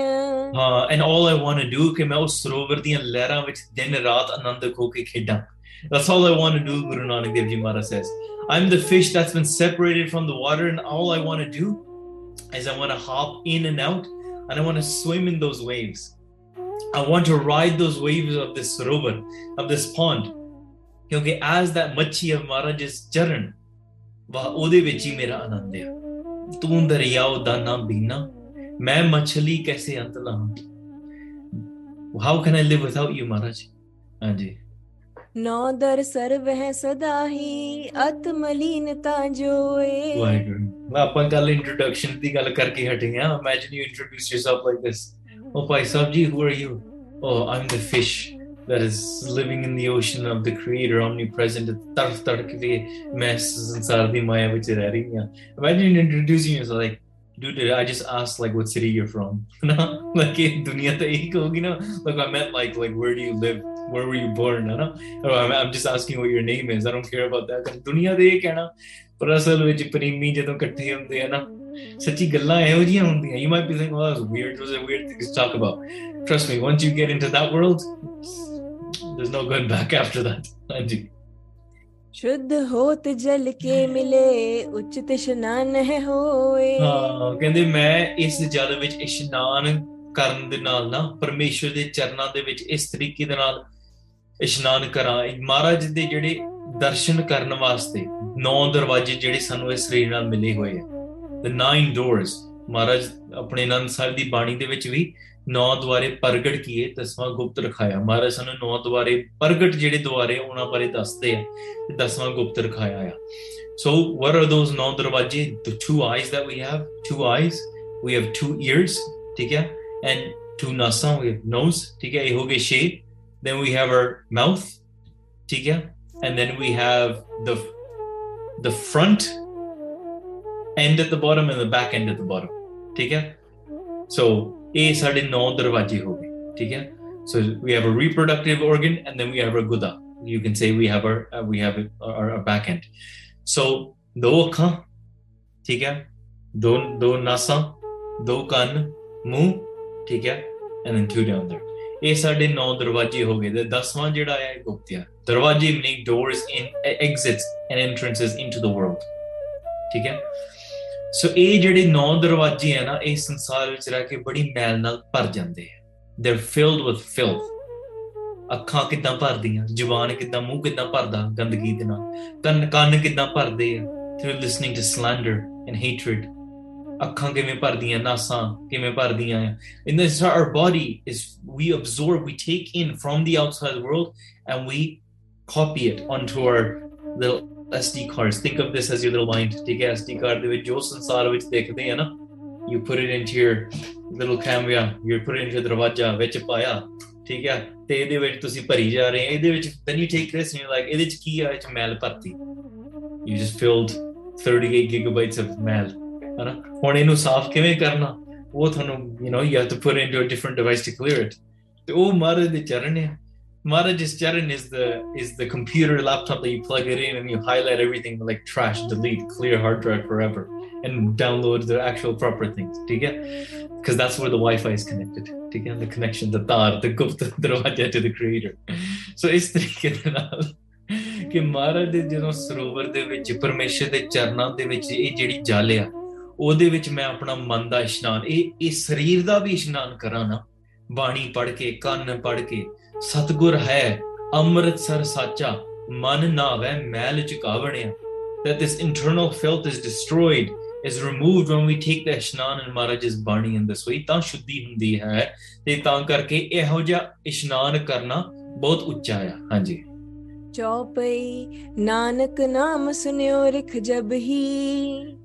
ਹਾਂ and 올 I want to do ਕਿ ਮੈਂ ਉਸ ਸਰੋਵਰ ਦੀਆਂ ਲਹਿਰਾਂ ਵਿੱਚ ਦਿਨ ਰਾਤ ਆਨੰਦ ਖੋ ਕੇ ਖੇਡਾਂ that's 올 I want to do Guru Nanak Dev ਜੀ Maharaj says I'm the fish that's been separated from the water and 올 I want to do is I want to hop in and out and I want to swim in those waves I want to ride those waves of this sarovar, of this pond. ਕਿਉਂਕਿ as that ਮੱਛੀ of ਮਾਰਾ ਜਿਸ ਚਰਨ ਵਾ ਉਹਦੇ ਵਿੱਚ ਹੀ ਮੇਰਾ ਆਨੰਦ ਆ ਤੂੰ ਦਰਿਆਉ ਦਾ ਨਾ ਬੀਨਾ ਮੈਂ ਮੱਛਲੀ ਕੈਸੇ ਅੰਤ ਲਾਵਾਂ how can I live without you Maharaj ਹਾਂਜੀ ਨੌ ਦਰ ਸਰਵ ਹੈ ਸਦਾ ਹੀ ਅਤਮਲੀਨਤਾ ਜੋਏ ਵਾਹਿਗੁਰੂ ਮੈਂ ਆਪਾਂ ਕੱਲ ਇੰਟਰੋਡਕਸ਼ਨ ਦੀ ਗੱਲ ਕਰਕੇ ਹਟੇ ਆ imagine you introduce yourself like this Oh, Pai Sabji, who are you? Oh, I'm the fish that is living in the ocean of the Creator, omnipresent. Tarf Imagine introducing yourself like, dude, I just asked like what city you're from. like ego, you know? Like I meant like like where do you live? Where were you born? No? know? Oh, I'm just asking what your name is. I don't care about that. But ਅਸਲ ਵਿੱਚ ਸੱਚੀ ਗੱਲਾਂ ਇਹੋ ਜੀਆਂ ਹੁੰਦੀਆਂ you might be thinking was weird was a weird thing to talk about trust me once you get into that world there's no going back after that ਹਾਂਜੀ ਸ਼ੁੱਧ ਹੋਤ ਜਲ ਕੇ ਮਿਲੇ ਉਚਿਤ ਇਸ਼ਨਾਨ ਹੈ ਹੋਏ ਹਾਂ ਕਹਿੰਦੇ ਮੈਂ ਇਸ ਜਲ ਵਿੱਚ ਇਸ਼ਨਾਨ ਕਰਨ ਦੇ ਨਾਲ ਨਾ ਪਰਮੇਸ਼ਰ ਦੇ ਚਰਨਾਂ ਦੇ ਵਿੱਚ ਇਸ ਤਰੀਕੇ ਦੇ ਨਾਲ ਇਸ਼ਨਾਨ ਕਰਾਂ ਮਹਾਰਾਜ ਦੇ ਜਿਹੜੇ ਦਰਸ਼ਨ ਕਰਨ ਵਾਸਤੇ ਨੌ ਦਰਵਾਜ਼ੇ ਜਿਹੜੇ ਸਾਨੂੰ ਇਸ ਸਰੀਰ ਨਾਲ ਮਿਲੇ ਹੋਏ ਆ ਦ ਨਾਈਨ ਡੋਰਸ ਮਹਾਰਾਜ ਆਪਣੇ ਅਨੰਦ ਸਾਹਿਬ ਦੀ ਬਾਣੀ ਦੇ ਵਿੱਚ ਵੀ ਨੌ ਦੁਆਰੇ ਪ੍ਰਗਟ ਕੀਏ ਦਸਵਾਂ ਗੁਪਤ ਰਖਾਇਆ ਮਹਾਰਾਜ ਸਾਨੂੰ ਨੌ ਦੁਆਰੇ ਪ੍ਰਗਟ ਜਿਹੜੇ ਦੁਆਰੇ ਉਹਨਾਂ ਬਾਰੇ ਦੱਸਦੇ ਆ ਤੇ ਦਸਵਾਂ ਗੁਪਤ ਰਖਾਇਆ ਆ ਸੋ ਵਾਟ ਆਰ ਦੋਸ ਨੌ ਦਰਵਾਜੇ the two eyes that we have two eyes we have two ears ਠੀਕ ਹੈ ਐਂਡ ਟੂ ਨਾਸਾਂ ਵੀ ਹੈਵ ਨੋਜ਼ ਠੀਕ ਹੈ ਇਹ ਹੋ ਗਏ ਛੇ then we have our mouth ਠੀਕ ਹੈ and then we have the the front end at the bottom and the back end at the bottom ठीक है so a साढ़े नौ दरवाजे हो गए ठीक है so we have a reproductive organ and then we have our guda you can say we have our uh, we have our, back end so दो आँखा ठीक है दो दो नासा दो कान मुंह ठीक है and then two down A ये साढ़े नौ दरवाजे हो गए तो दसवां जेड़ा आया गुप्तिया दरवाजे meaning doors in exits and entrances into the world ठीक है ਸੋ ਇਹ ਜਿਹੜੇ ਨੌ ਦਰਵਾਜ਼ੇ ਆ ਨਾ ਇਹ ਸੰਸਾਰ ਵਿੱਚ ਰਹਿ ਕੇ ਬੜੀ ਮੈਲ ਨਾਲ ਭਰ ਜਾਂਦੇ ਆ ਦੇ ਆਰ ਫਿਲਡ ਵਿਦ ਫਿਲਥ ਅੱਖਾਂ ਕਿੱਦਾਂ ਭਰਦੀਆਂ ਜ਼ੁਬਾਨ ਕਿੱਦਾਂ ਮੂੰਹ ਕਿੱਦਾਂ ਭਰਦਾ ਗੰਦਗੀ ਦੇ ਨਾਲ ਕੰਨ ਕੰਨ ਕਿੱਦਾਂ ਭਰਦੇ ਆ through listening to slander and hatred ਅੱਖਾਂ ਕਿਵੇਂ ਭਰਦੀਆਂ ਨਾਸਾਂ ਕਿਵੇਂ ਭਰਦੀਆਂ ਆ in this our body is we absorb we take in from the outside world and we copy it on to our little SD cards. Think of this as your little mind. Take an SD card the way jo sansar which they, hai na, you put it into your little camera, you put it into the darwaza which paya. ਠੀਕ ਹੈ ਤੇ ਇਹਦੇ then you take this and you're like ਇਹਦੇ ਵਿੱਚ ਕੀ ਆ ਇਹ ਚ you just filled 38 gigabytes of ਮੈਲ ਹਨਾ ਹੁਣ ਇਹਨੂੰ ਸਾਫ਼ ਕਿਵੇਂ ਕਰਨਾ ਉਹ ਤੁਹਾਨੂੰ you know you have to put it into a different device to clear it ਤੇ ਉਹ ਮਾਰੇ ਦੇ ਚਰਨ Maharaj's Charan is the is the computer laptop that you plug it in and you highlight everything like trash, delete, clear hard drive forever, and download the actual proper things. Do you get? Because that's where the Wi-Fi is connected. Do you get the connection, the tar, the gupta darwaja to the creator. So it's the ਦੇ ਨਾਲ ਕਿ ਮਹਾਰਾਜ ਦੇ ਜਦੋਂ ਸਰੋਵਰ ਦੇ ਵਿੱਚ ਪਰਮੇਸ਼ਰ ਦੇ ਚਰਨਾਂ ਦੇ ਵਿੱਚ ਇਹ ਜਿਹੜੀ ਜਲ ਆ ਉਹਦੇ ਵਿੱਚ ਮੈਂ ਆਪਣਾ ਮਨ ਦਾ ਇਸ਼ਨਾਨ ਇਹ ਇਹ ਸਰੀਰ ਦਾ ਵੀ ਇਸ਼ਨਾਨ ਕਰਾਂ ਨਾ ਬਾਣੀ ਪੜ ਕੇ ਕੰਨ ਪੜ ਕੇ ਸਤਗੁਰ ਹੈ ਅੰਮ੍ਰਿਤਸਰ ਸਾਚਾ ਮਨ ਨਾ ਵੈ ਮੈਲ ਚੁਕਾਵਣਿਆ that this internal filth is destroyed is removed when we take the ishnan and Maharaj's bani in this way ਤਾਂ ਸ਼ੁੱਧੀ ਹੁੰਦੀ ਹੈ ਤੇ ਤਾਂ ਕਰਕੇ ਇਹੋ ਜਿਹਾ ਇਸ਼ਨਾਨ ਕਰਨਾ ਬਹੁਤ ਉੱਚਾ ਆ ਹਾਂਜੀ ਚੌਪਈ ਨਾਨਕ ਨਾਮ ਸੁਨਿਓ ਰਖ ਜਬ ਹੀ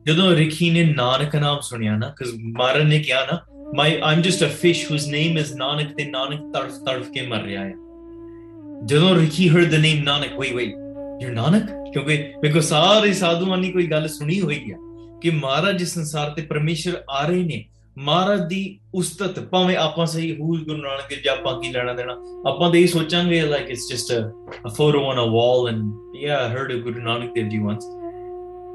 ਜਦੋਂ ਰਖੀ ਨੇ ਨਾਨਕ ਨਾਮ ਸੁਣਿਆ ਨਾ ਕਿਸ ਮਾਰਨ ਨੇ ਕਿਹਾ ਨਾ my am just a fish whose name is Nanak ਤੇ ਨਾਨਕ ਤਰਫ ਤਰਫ ਕੇ ਮਰ ਰਿਹਾ ਹੈ ਜਦੋਂ Rikki heard the name Nanak ਵੇ ਵੇ ਯੂ ਨਾਨਕ ਕਿਉਂਕਿ ਮੇਰੇ ਸਾਰੇ ਸਾਧੂਆਂ ਨੇ ਕੋਈ ਗੱਲ ਸੁਣੀ ਹੋਈ ਆ ਕਿ ਮਹਾਰਾਜ ਇਸ ਸੰਸਾਰ ਤੇ ਪਰਮੇਸ਼ਰ ਆ ਰਹੇ ਨੇ ਮਹਾਰਾਜ ਦੀ ਉਸਤਤ ਭਾਵੇਂ ਆਪਾਂ ਸਹੀ ਹੂਲ ਗੁਰੂ ਨਾਨਕ ਦੇ ਜਾਪਾਂ ਕੀ ਲੈਣਾ ਦੇਣਾ ਆਪਾਂ ਤੇ ਇਹ ਸੋਚਾਂਗੇ like it's just a photo on a wall and ਯਾ ਹਰਡ ਗੁਰੂ ਨਾਨਕ ਦੇਵ ਜੀ ਵਾਂਸ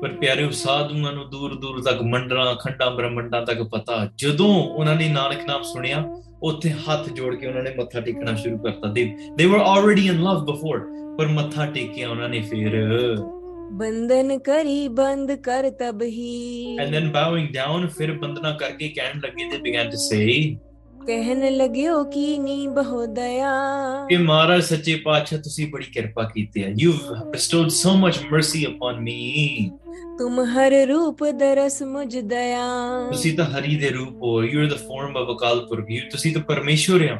ਪਰ ਪਿਆਰੇ ਸਾਧੂਆਂ ਨੂੰ ਦੂਰ ਦੂਰ ਤੱਕ ਮੰਡਲਾਂ ਖੰਡਾਂ ਬ੍ਰਹਮੰਡਾਂ ਤੱਕ ਪਤਾ ਜਦੋਂ ਉਹਨਾਂ ਨੇ ਨਾਨਕ ਨਾਮ ਸੁਣਿਆ ਉੱਥੇ ਹੱਥ ਜੋੜ ਕੇ ਉਹਨਾਂ ਨੇ ਮੱਥਾ ਟੇਕਣਾ ਸ਼ੁਰੂ ਕਰਤਾ ਦੇ ਦੇ ਵਰ ਆਲਰੇਡੀ ਇਨ ਲਵ ਬਿਫੋਰ ਪਰ ਮੱਥਾ ਟੇਕਿਆ ਉਹਨਾਂ ਨੇ ਫਿਰ ਬੰਦਨ ਕਰੀ ਬੰਦ ਕਰ ਤਬ ਹੀ ਐਂਡ ਦੈਨ ਬਾਉਇੰਗ ਡਾਊਨ ਫਿਰ ਬੰਦਨਾ ਕਰਕੇ ਕਹਿਣ ਲੱਗੇ ਦੇ ਬਿਗਨ ਟੂ ਸੇ ਕਹਿਣ ਲੱਗਿਓ ਕੀ ਨੀ ਬਹੁ ਦਇਆ ਕਿ ਮਹਾਰਾਜ ਸੱਚੇ ਪਾਤਸ਼ਾਹ ਤੁਸੀਂ ਬੜੀ ਕਿਰਪਾ ਕੀਤੀ ਹੈ you bestowed so much mercy upon me ਤੁਮ ਹਰ ਰੂਪ ਦਰਸ ਮੁਝ ਦਇਆ ਤੁਸੀਂ ਤਾਂ ਹਰੀ ਦੇ ਰੂਪ ਹੋ you are the form of Akal Purakh you ਤੁਸੀਂ ਤਾਂ ਪਰਮੇਸ਼ਵਰ ਹੋ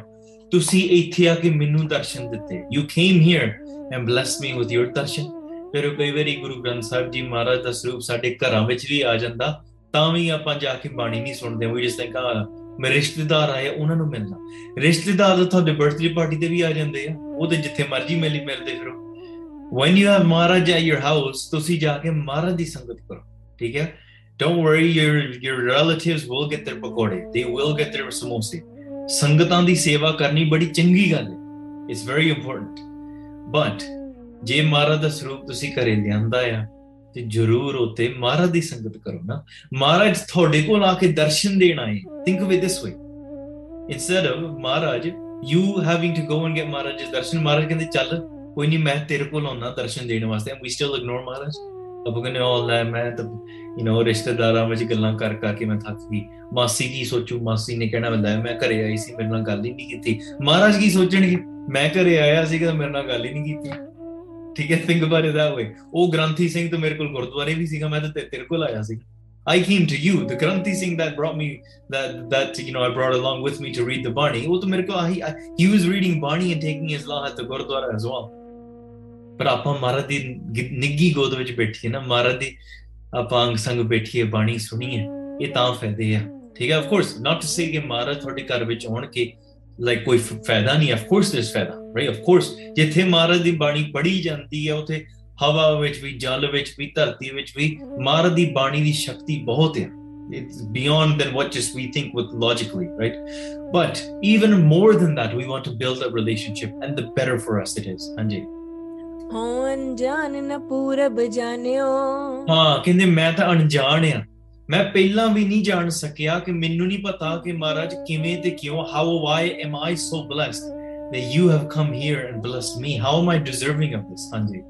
ਤੁਸੀਂ ਇੱਥੇ ਆ ਕੇ ਮੈਨੂੰ ਦਰਸ਼ਨ ਦਿੱਤੇ you came here and bless me with your darshan ਫਿਰ ਕਈ ਵਾਰੀ ਗੁਰੂ ਗ੍ਰੰਥ ਸਾਹਿਬ ਜੀ ਮਹਾਰਾਜ ਦਾ ਸਰੂਪ ਸਾਡੇ ਘਰਾਂ ਵਿੱਚ ਵੀ ਆ ਜਾਂਦਾ ਤਾਂ ਵੀ ਆਪਾਂ ਜਾ ਕੇ ਬਾਣੀ ਨਹੀਂ ਸੁਣਦੇ ਉਹ ਜਿਸ ਤਰ੍ਹਾਂ ਮੇਰੇ ਰਿਸ਼ਤੇਦਾਰ ਆਏ ਉਹਨਾਂ ਨੂੰ ਮਿਲਣਾ ਰਿਸ਼ਤੇਦਾਰ ਤਾਂ ਤੁਹਾਡੇ ਬਰਥਡੇ ਪਾਰਟੀ ਤੇ ਵੀ ਆ ਜਾਂਦੇ ਆ ਉਹ ਤੇ ਜਿੱਥੇ ਮਰਜ਼ੀ ਮਿਲੀ ਮਿਲਦੇ ਫਿਰੋ when you have Maharaj at your house ਤੁਸੀਂ ਜਾ ਕੇ ਮਹਾਰਾਜ ਦੀ ਸੰਗਤ ਕਰੋ ਠੀਕ ਹੈ don't worry your your relatives will get there pakore they will get there ਸਮੋਸੇ ਸੰਗਤਾਂ ਦੀ ਸੇਵਾ ਕਰਨੀ ਬੜੀ ਚੰਗੀ ਗੱਲ ਹੈ ਇਟਸ ਵੈਰੀ ਇੰਪੋਰਟੈਂਟ ਬਟ ਜੇ ਮਹਾਰਾਜ ਦਾ ਸਰੂਪ ਤੁਸੀਂ ਕਰੇ ਲਿਆਂਦਾ ਆ ਤੇ ਜ਼ਰੂਰ ਉਤੇ ਮਹਾਰਾਜ ਦੀ ਸੰਗਤ ਕਰੋ ਨਾ ਮਹਾਰਾਜ ਤੁਹਾਡੇ ਕੋਲ ਆ ਕੇ ਦਰਸ਼ਨ ਦੇਣ ਆਏ think with this way instead of Maharaj you having to go and get Maharaj ਦੇ ਦਰਸ਼ਨ ਮਹਾਰਾਜ ਕਹਿੰਦੇ ਚੱਲ ਕੋਈ ਨਹੀਂ ਮੈਂ ਤੇਰੇ ਕੋਲ ਆਉਣਾ ਦਰਸ਼ਨ ਦੇਣ ਵਾਸਤੇ ਵੀ ਸਟਿਲ ਇਗਨੋਰ ਮਹਾਰਾਜ ਅਬ ਕਹਿੰਦੇ ਆਲ ਲੈ ਮੈਂ ਤਾਂ ਯੂ نو ਰਿਸ਼ਤੇਦਾਰਾਂ ਵਿੱਚ ਗੱਲਾਂ ਕਰ ਕਰ ਕੇ ਮੈਂ ਥੱਕ ਗਈ ਮਾਸੀ ਕੀ ਸੋਚੂ ਮਾਸੀ ਨੇ ਕਹਿਣਾ ਬੰਦਾ ਮੈਂ ਘਰੇ ਆਈ ਸੀ ਮੇਰੇ ਨਾਲ ਗੱਲ ਹੀ ਨਹੀਂ ਕੀਤੀ ਮਹਾਰਾਜ ਕੀ ਸੋਚਣਗੇ ਮੈਂ ਘਰੇ ਆਇਆ ਸੀ ਕਿ ਮੇਰੇ ਨਾਲ ਗੱਲ ਹੀ ਨਹੀਂ ਕੀਤੀ ਠੀਕ ਹੈ think about it that way ਉਹ ਗ੍ਰੰਥੀ ਸਿੰਘ ਤਾਂ ਮੇਰੇ ਕੋਲ ਗੁਰਦੁਆਰੇ ਵੀ ਸੀਗਾ ਮੈਂ ਤਾਂ ਤੇਰੇ ਕੋਲ ਆਇਆ ਸੀ I came to you. The Granthi Singh that brought me that that you know I brought along with me to read the Bani. He, he was reading Bani and taking his law at the Gurdwara as well. ਪਰ ਆਪਾਂ ਮਹਾਰਾਜ ਦੀ ਨਿੱਗੀ ਗੋਦ ਵਿੱਚ ਬੈਠੀਏ ਨਾ ਮਹਾਰਾਜ ਦੀ ਆਪਾਂ ਅੰਗ ਸੰਗ ਬੈਠੀਏ ਬਾਣੀ ਸੁਣੀਏ ਇਹ ਤਾਂ ਫਾਇਦੇ ਆ ਠੀਕ ਹੈ of course not to say ਕਿ ਮਹਾਰਾਜ ਤੁਹਾਡੇ ਘਰ ਵਿੱਚ ਆਉਣ ਕੇ ਲਾਈਕ ਕੋਈ ਫਾਇਦਾ ਨਹੀਂ ਆਫ ਕੋਰਸ ਇਸ ਫਾਇਦਾ ਰਾਈਟ ਆਫ ਕੋਰਸ ਜਿੱਥੇ ਮਹਾਰਾਜ ਦੀ ਬਾਣੀ ਪੜ੍ਹੀ ਜਾਂਦੀ ਹੈ ਉਥੇ ਹਵਾ ਵਿੱਚ ਵੀ ਜਲ ਵਿੱਚ ਵੀ ਧਰਤੀ ਵਿੱਚ ਵੀ ਮਹਾਰਾਜ ਦੀ ਬਾਣੀ ਦੀ ਸ਼ਕਤੀ ਬਹੁਤ ਹੈ it's beyond than what just we think with logically right but even more than that we want to build a relationship and the better for us it is ਹਾਂਜੀ ਹਾਂ ਅਣਜਾਣ ਨਾ ਪੂਰਬ ਜਾਣਿਓ ਹਾਂ ਕਹਿੰਦੇ ਮੈਂ ਤਾਂ ਅਣਜਾਣ ਆ ਮੈਂ ਪਹਿਲਾਂ ਵੀ ਨਹੀਂ ਜਾਣ ਸਕਿਆ ਕਿ ਮੈਨੂੰ ਨਹੀਂ ਪਤਾ ਕਿ ਮਹਾਰਾਜ ਕਿਵੇਂ ਤੇ ਕਿਉਂ how why am i so blessed that you have come here and blessed me. How am I deserving of this? Hanji.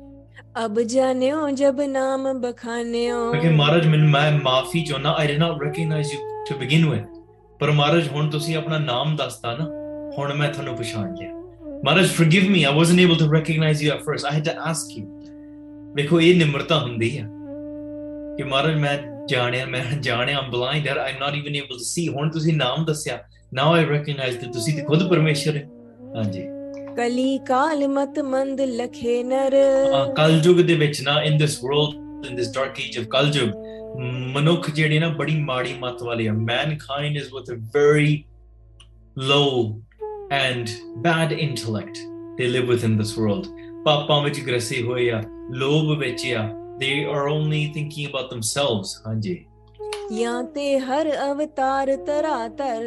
ਅਬ ਜਾਣਿਓ ਜਬ ਨਾਮ ਬਖਾਨਿਓ ਕਿਉਂਕਿ ਮਹਾਰਾਜ ਮੈਨੂੰ ਮੈਂ ਮਾਫੀ ਚਾਹੁੰਦਾ I did not recognise you to begin with ਪਰ ਮਹਾਰਾਜ ਹੁਣ ਤੁਸੀਂ ਆਪਣਾ ਨਾਮ ਦੱਸਤਾ ਨਾ ਹੁਣ ਮੈਂ ਤੁਹਾਨੂੰ ਪਛਾਣ ਲਿਆ Maharaj forgive me I wasn't able to recognise you at first I had to ask you ਵੇਖੋ ਇਹ ਨਿਮਰਤਾ ਹੁੰਦੀ ਹੈ ਕਿ ਮਹਾਰਾਜ ਮੈਂ ਜਾਣਿਆ ਮੈਂ ਜਾਣਿਆ I'm blind I am not even able to see ਹੁਣ ਤੁਸੀਂ ਨਾਮ ਦੱਸਿਆ ਨਾਓ ਆਈ ਰੈਕਗਨਾਈਜ਼ ਕਿ ਤੁਸੀਂ ਤੇ ਖੁਦ ਪਰਮੇਸ਼ਰ ਹੈ ਹਾਂਜੀ ਕਲੀ ਕਾਲ ਮਤ ਮੰਦ ਲਖੇ ਨਰ ਕਲਯੁਗ ਦੇ ਵਿੱਚ ਨਾ in this world in this dark age of Kalyug ਮਨੁੱਖ ਜਿਹੜੇ ਨਾ ਬੜੀ ਮਾੜੀ ਮਤ ਵਾਲੇ ਆ mankind is with a very low and bad intellect they live with in this world ਪਾਪਾਂ ਵਿੱਚ ਗ੍ਰਸੇ ਹੋਏ ਆ ਲੋਭ ਵਿੱਚ ਆ they are only thinking about themselves ਹਾਂਜੀ ਯਾ ਤੇ ਹਰ ਅਵਤਾਰ ਤਰਾਤਰ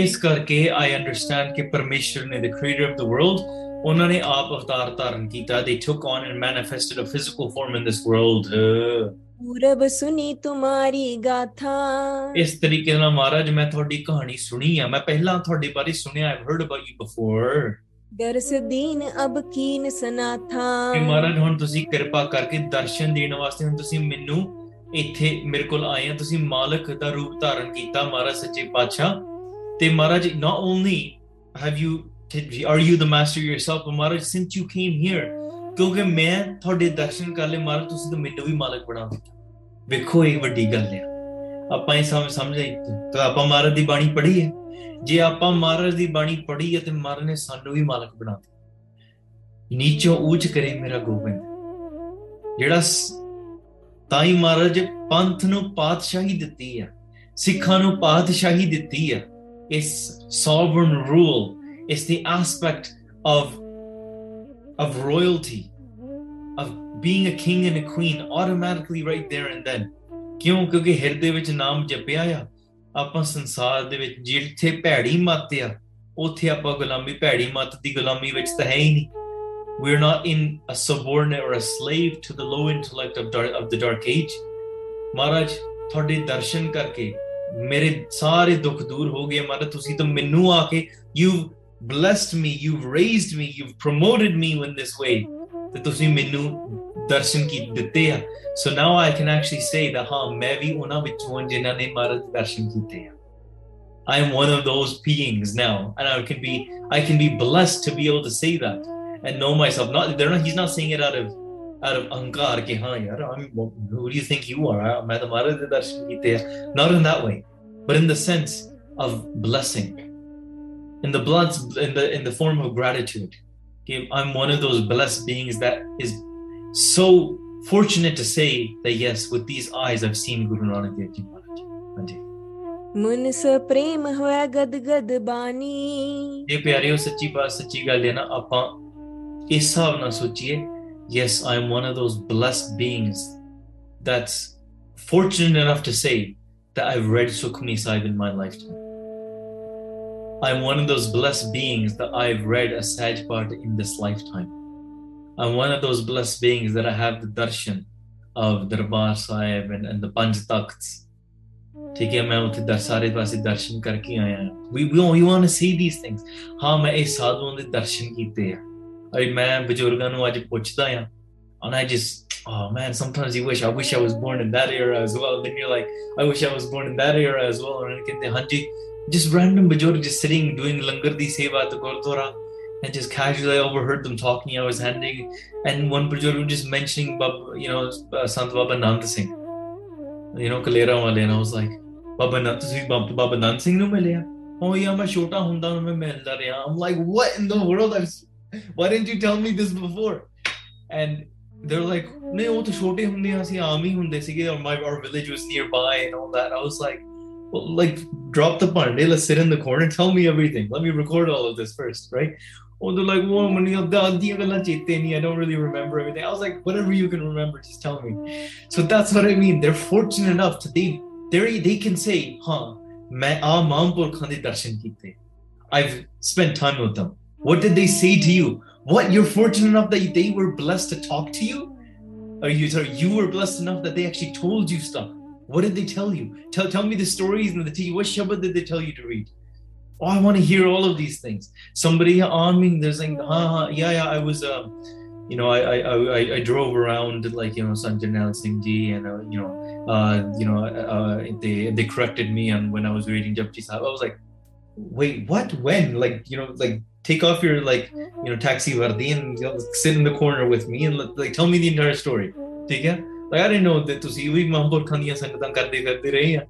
ਇਸ ਕਰਕੇ ਆਈ ਅੰਡਰਸਟੈਂਡ ਕਿ ਪਰਮੇਸ਼ਰ ਨੇ the creator of the world ਉਹਨਾਂ ਨੇ ਆਪ ਅਵਤਾਰ ਧਾਰਨ ਕੀਤਾ they took on and manifested a physical form in this world ਪੂਰਬ ਸੁਣੀ ਤੁਮਾਰੀ ਗਾਥਾ ਇਸ ਤਰੀਕੇ ਨਾਲ ਮਹਾਰਾਜ ਮੈਂ ਤੁਹਾਡੀ ਕਹਾਣੀ ਸੁਣੀ ਆ ਮੈਂ ਪਹਿਲਾਂ ਤੁਹਾਡੇ ਬਾਰੇ ਸੁਣਿਆ I heard about you before ਦਰਸ ਦੀਨ ਅਬ ਕੀਨ ਸਨਾਥਾ ਮਹਾਰਾਜ ਹੁਣ ਤੁਸੀਂ ਕਿਰਪਾ ਕਰਕੇ ਦਰਸ਼ਨ ਦੇਣ ਵਾਸਤੇ ਹੁਣ ਤੁਸੀਂ ਮੈਨੂੰ ਇੱਥੇ ਮੇਰੇ ਕੋਲ ਆਏ ਆ ਤੁਸੀਂ ਮਾਲਕ ਦਾ ਰੂਪ ਧਾਰਨ ਕੀਤਾ ਮਹਾਰਾਜ ਸੱਚੇ ਪਾਤਸ਼ਾਹ ਤੇ ਮਹਾਰਾਜ ਨਾ only have you are you the master yourself Maharaj since you came here ਕਿਉਂਕਿ ਮੈਂ ਤੁਹਾਡੇ ਦਰਸ਼ਨ ਕਰ ਲਏ ਮਹਾਰਾਜ ਤੁਸੀਂ ਤਾਂ ਮੈਨੂੰ ਵੀ ਮਾਲਕ ਬਣਾ ਦਿੱਤਾ ਵੇਖੋ ਇਹ ਵੱਡੀ ਗੱਲ ਆ ਆਪਾਂ ਇਹ ਸਮਝ ਸਮਝਾਈ ਤਾਂ ਆਪਾਂ ਮਹਾਰਾਜ ਦੀ ਬਾਣੀ ਪੜ੍ਹੀ ਹੈ ਜੇ ਆਪਾਂ ਮਹਾਰਾਜ ਦੀ ਬਾਣੀ ਪੜ੍ਹੀ ਹੈ ਤੇ ਮਰ ਨੇ ਸਾਨੂੰ ਵੀ ਮਾਲਕ ਬਣਾ ਦਿੱਤਾ ਨੀਚੋਂ ਉੱਚ ਕਰੇ ਮੇਰਾ ਗੋਬਿੰਦ ਜਿਹੜਾ ਤਾਂ ਹੀ ਮਹਾਰਾਜ ਪੰਥ ਨੂੰ ਪਾਤਸ਼ਾਹੀ ਦਿੱਤੀ ਆ ਸਿੱਖਾਂ ਨੂੰ ਪਾਤਸ਼ਾਹੀ ਦਿੱਤੀ ਆ ਇਸ sovereign rule is the aspect of of royalty of being a king and a queen automatically right there and then ਕਿਉਂ ਕਿਉਂਕਿ ਹਿਰਦੇ ਵਿੱਚ ਨਾਮ ਜਪਿਆ ਆ ਆਪਾਂ ਸੰਸਾਰ ਦੇ ਵਿੱਚ ਜਿੱਥੇ ਭੈੜੀ ਮੱਤ ਆ ਉੱਥੇ ਆਪਾਂ ਗੁਲਾਮੀ ਭੈੜੀ ਮੱਤ ਦੀ ਗੁਲਾਮੀ ਵਿੱਚ ਤਾਂ ਹੈ ਹੀ ਨਹੀਂ we're not in a subordinate or a slave to the low intellect of, the dark age. Maraj thode darshan karke, mere sare dukh dur ho gaye, Maharaj, to minnu aake, you blessed me, you've raised me, you've promoted me in this way, te tusi minnu darshan ki ditte ya. So now I can actually say that, haan, main vi una vichuan jina ne Maharaj darshan ki te ya. I am one of those beings now, and I can be, I can be blessed to be able to say that and know myself. Not they're not. He's not saying it out of out of ankar. yaar, I'm, who do you think you are? Not in that way, but in the sense of blessing. In the blood, in the in the form of gratitude. I'm one of those blessed beings that is so fortunate to say that yes, with these eyes I've seen Guru Nanak Dev Ji Maharaj. ਮੁਨ ਸ ਪ੍ਰੇਮ ਹੋਇਆ ਗਦ ਗਦ ਬਾਣੀ ਇਹ ਪਿਆਰਿਓ ਸੱਚੀ ਬਾਤ ਸੱਚੀ ਗੱਲ ਹੈ ਨਾ ਆਪਾਂ इस हिसाब ना सोचिए yes, I'm one of those blessed beings that's fortunate enough to say that I've read Sukhmani Sahib in my lifetime. I'm one of those blessed beings that I've read a sad part in this lifetime. I'm one of those blessed beings that I have the darshan of Darbar Sahib and, and the Panch Takhts. ठीक है मैं उतने सारे पासे दर्शन करके आया we we want darshan see these things हाँ मैं इस दर्शन ਅਈ ਮੈਂ ਬਜ਼ੁਰਗਾਂ ਨੂੰ ਅੱਜ ਪੁੱਛਦਾ ਆ and I just oh man sometimes you wish I wish I was born in that era as well then you're like I wish I was born in that era as well and ਕਹਿੰਦੇ ਹਾਂਜੀ just random ਬਜ਼ੁਰਗ just sitting doing ਲੰਗਰ ਦੀ ਸੇਵਾ ਤੇ Gurdwara and just casually I overheard them talking I was handing and one ਬਜ਼ੁਰਗ just mentioning you know uh, Sant Baba Nand Singh you know Kalera ਵਾਲੇ and I was like Baba Nand ਤੁਸੀਂ Baba Nand Singh no ਮਿਲਿਆ oh yeah ਮੈਂ ਛੋਟਾ ਹੁੰਦਾ ਨੂੰ ਮੈਂ ਮਿਲਦਾ ਰਿਹਾ I'm like what in the world I was why didn't you tell me this before? And they're like, no, my our village was nearby and all that. I was like, well, like drop the pun. Let's sit in the corner. Tell me everything. Let me record all of this first, right? Oh, they're like, whoa, mm-hmm. I don't really remember everything. I was like, whatever you can remember, just tell me. So that's what I mean. They're fortunate enough to they they they can say, huh, I've spent time with them. What did they say to you? What you're fortunate enough that they were blessed to talk to you? Or you sorry, you were blessed enough that they actually told you stuff. What did they tell you? Tell tell me the stories and the tea. What Shabbat did they tell you to read? Oh, I want to hear all of these things. Somebody on me, they're saying, ah, yeah, yeah, I was uh, you know, I, I, I, I, drove around like you know Sanjanal Singh ji, and uh, you know, uh, you know, uh, they they corrected me and when I was reading Japji Sahib, I was like, wait, what? When? Like you know, like take off your like you know mm-hmm. taxi vardi and you know, sit in the corner with me and like tell me the entire story mm-hmm. like i didn't know that to see we mahmoud khan karde karde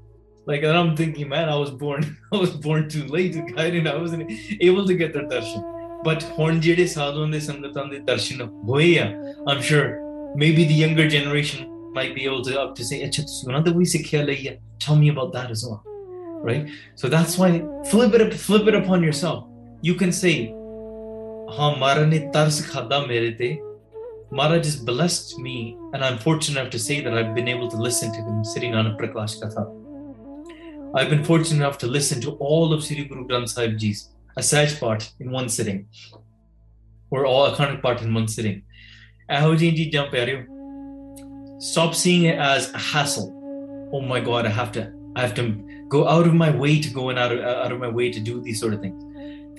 like and i'm thinking man i was born i was born too late i mm-hmm. didn't i wasn't able to get their darshan but ਹੁਣ ਜਿਹੜੇ ਸਾਧੂਆਂ ਦੇ ਸੰਗਤਾਂ ਦੇ i'm sure maybe the younger generation might be able to up to say ਅੱਛਾ to ਉਹਨਾਂ ਤੋਂ ਵੀ ਸਿੱਖਿਆ tell me about that as well right so that's why flip it up flip it upon yourself you can say, हाँ मारा ने तर्स खादा मेरे ते Maharaj blessed me, and I'm fortunate enough to say that I've been able to listen to him, sitting on a Prakash Katha. I've been fortunate enough to listen to all of Sri Guru Granth Sahib Ji's Asaj part in one sitting, or all Akhand part in one sitting. you Ahoji jump Stop seeing it as a hassle. Oh my God, I have to, I have to go out of my way to go and out of, out of my way to do these sort of things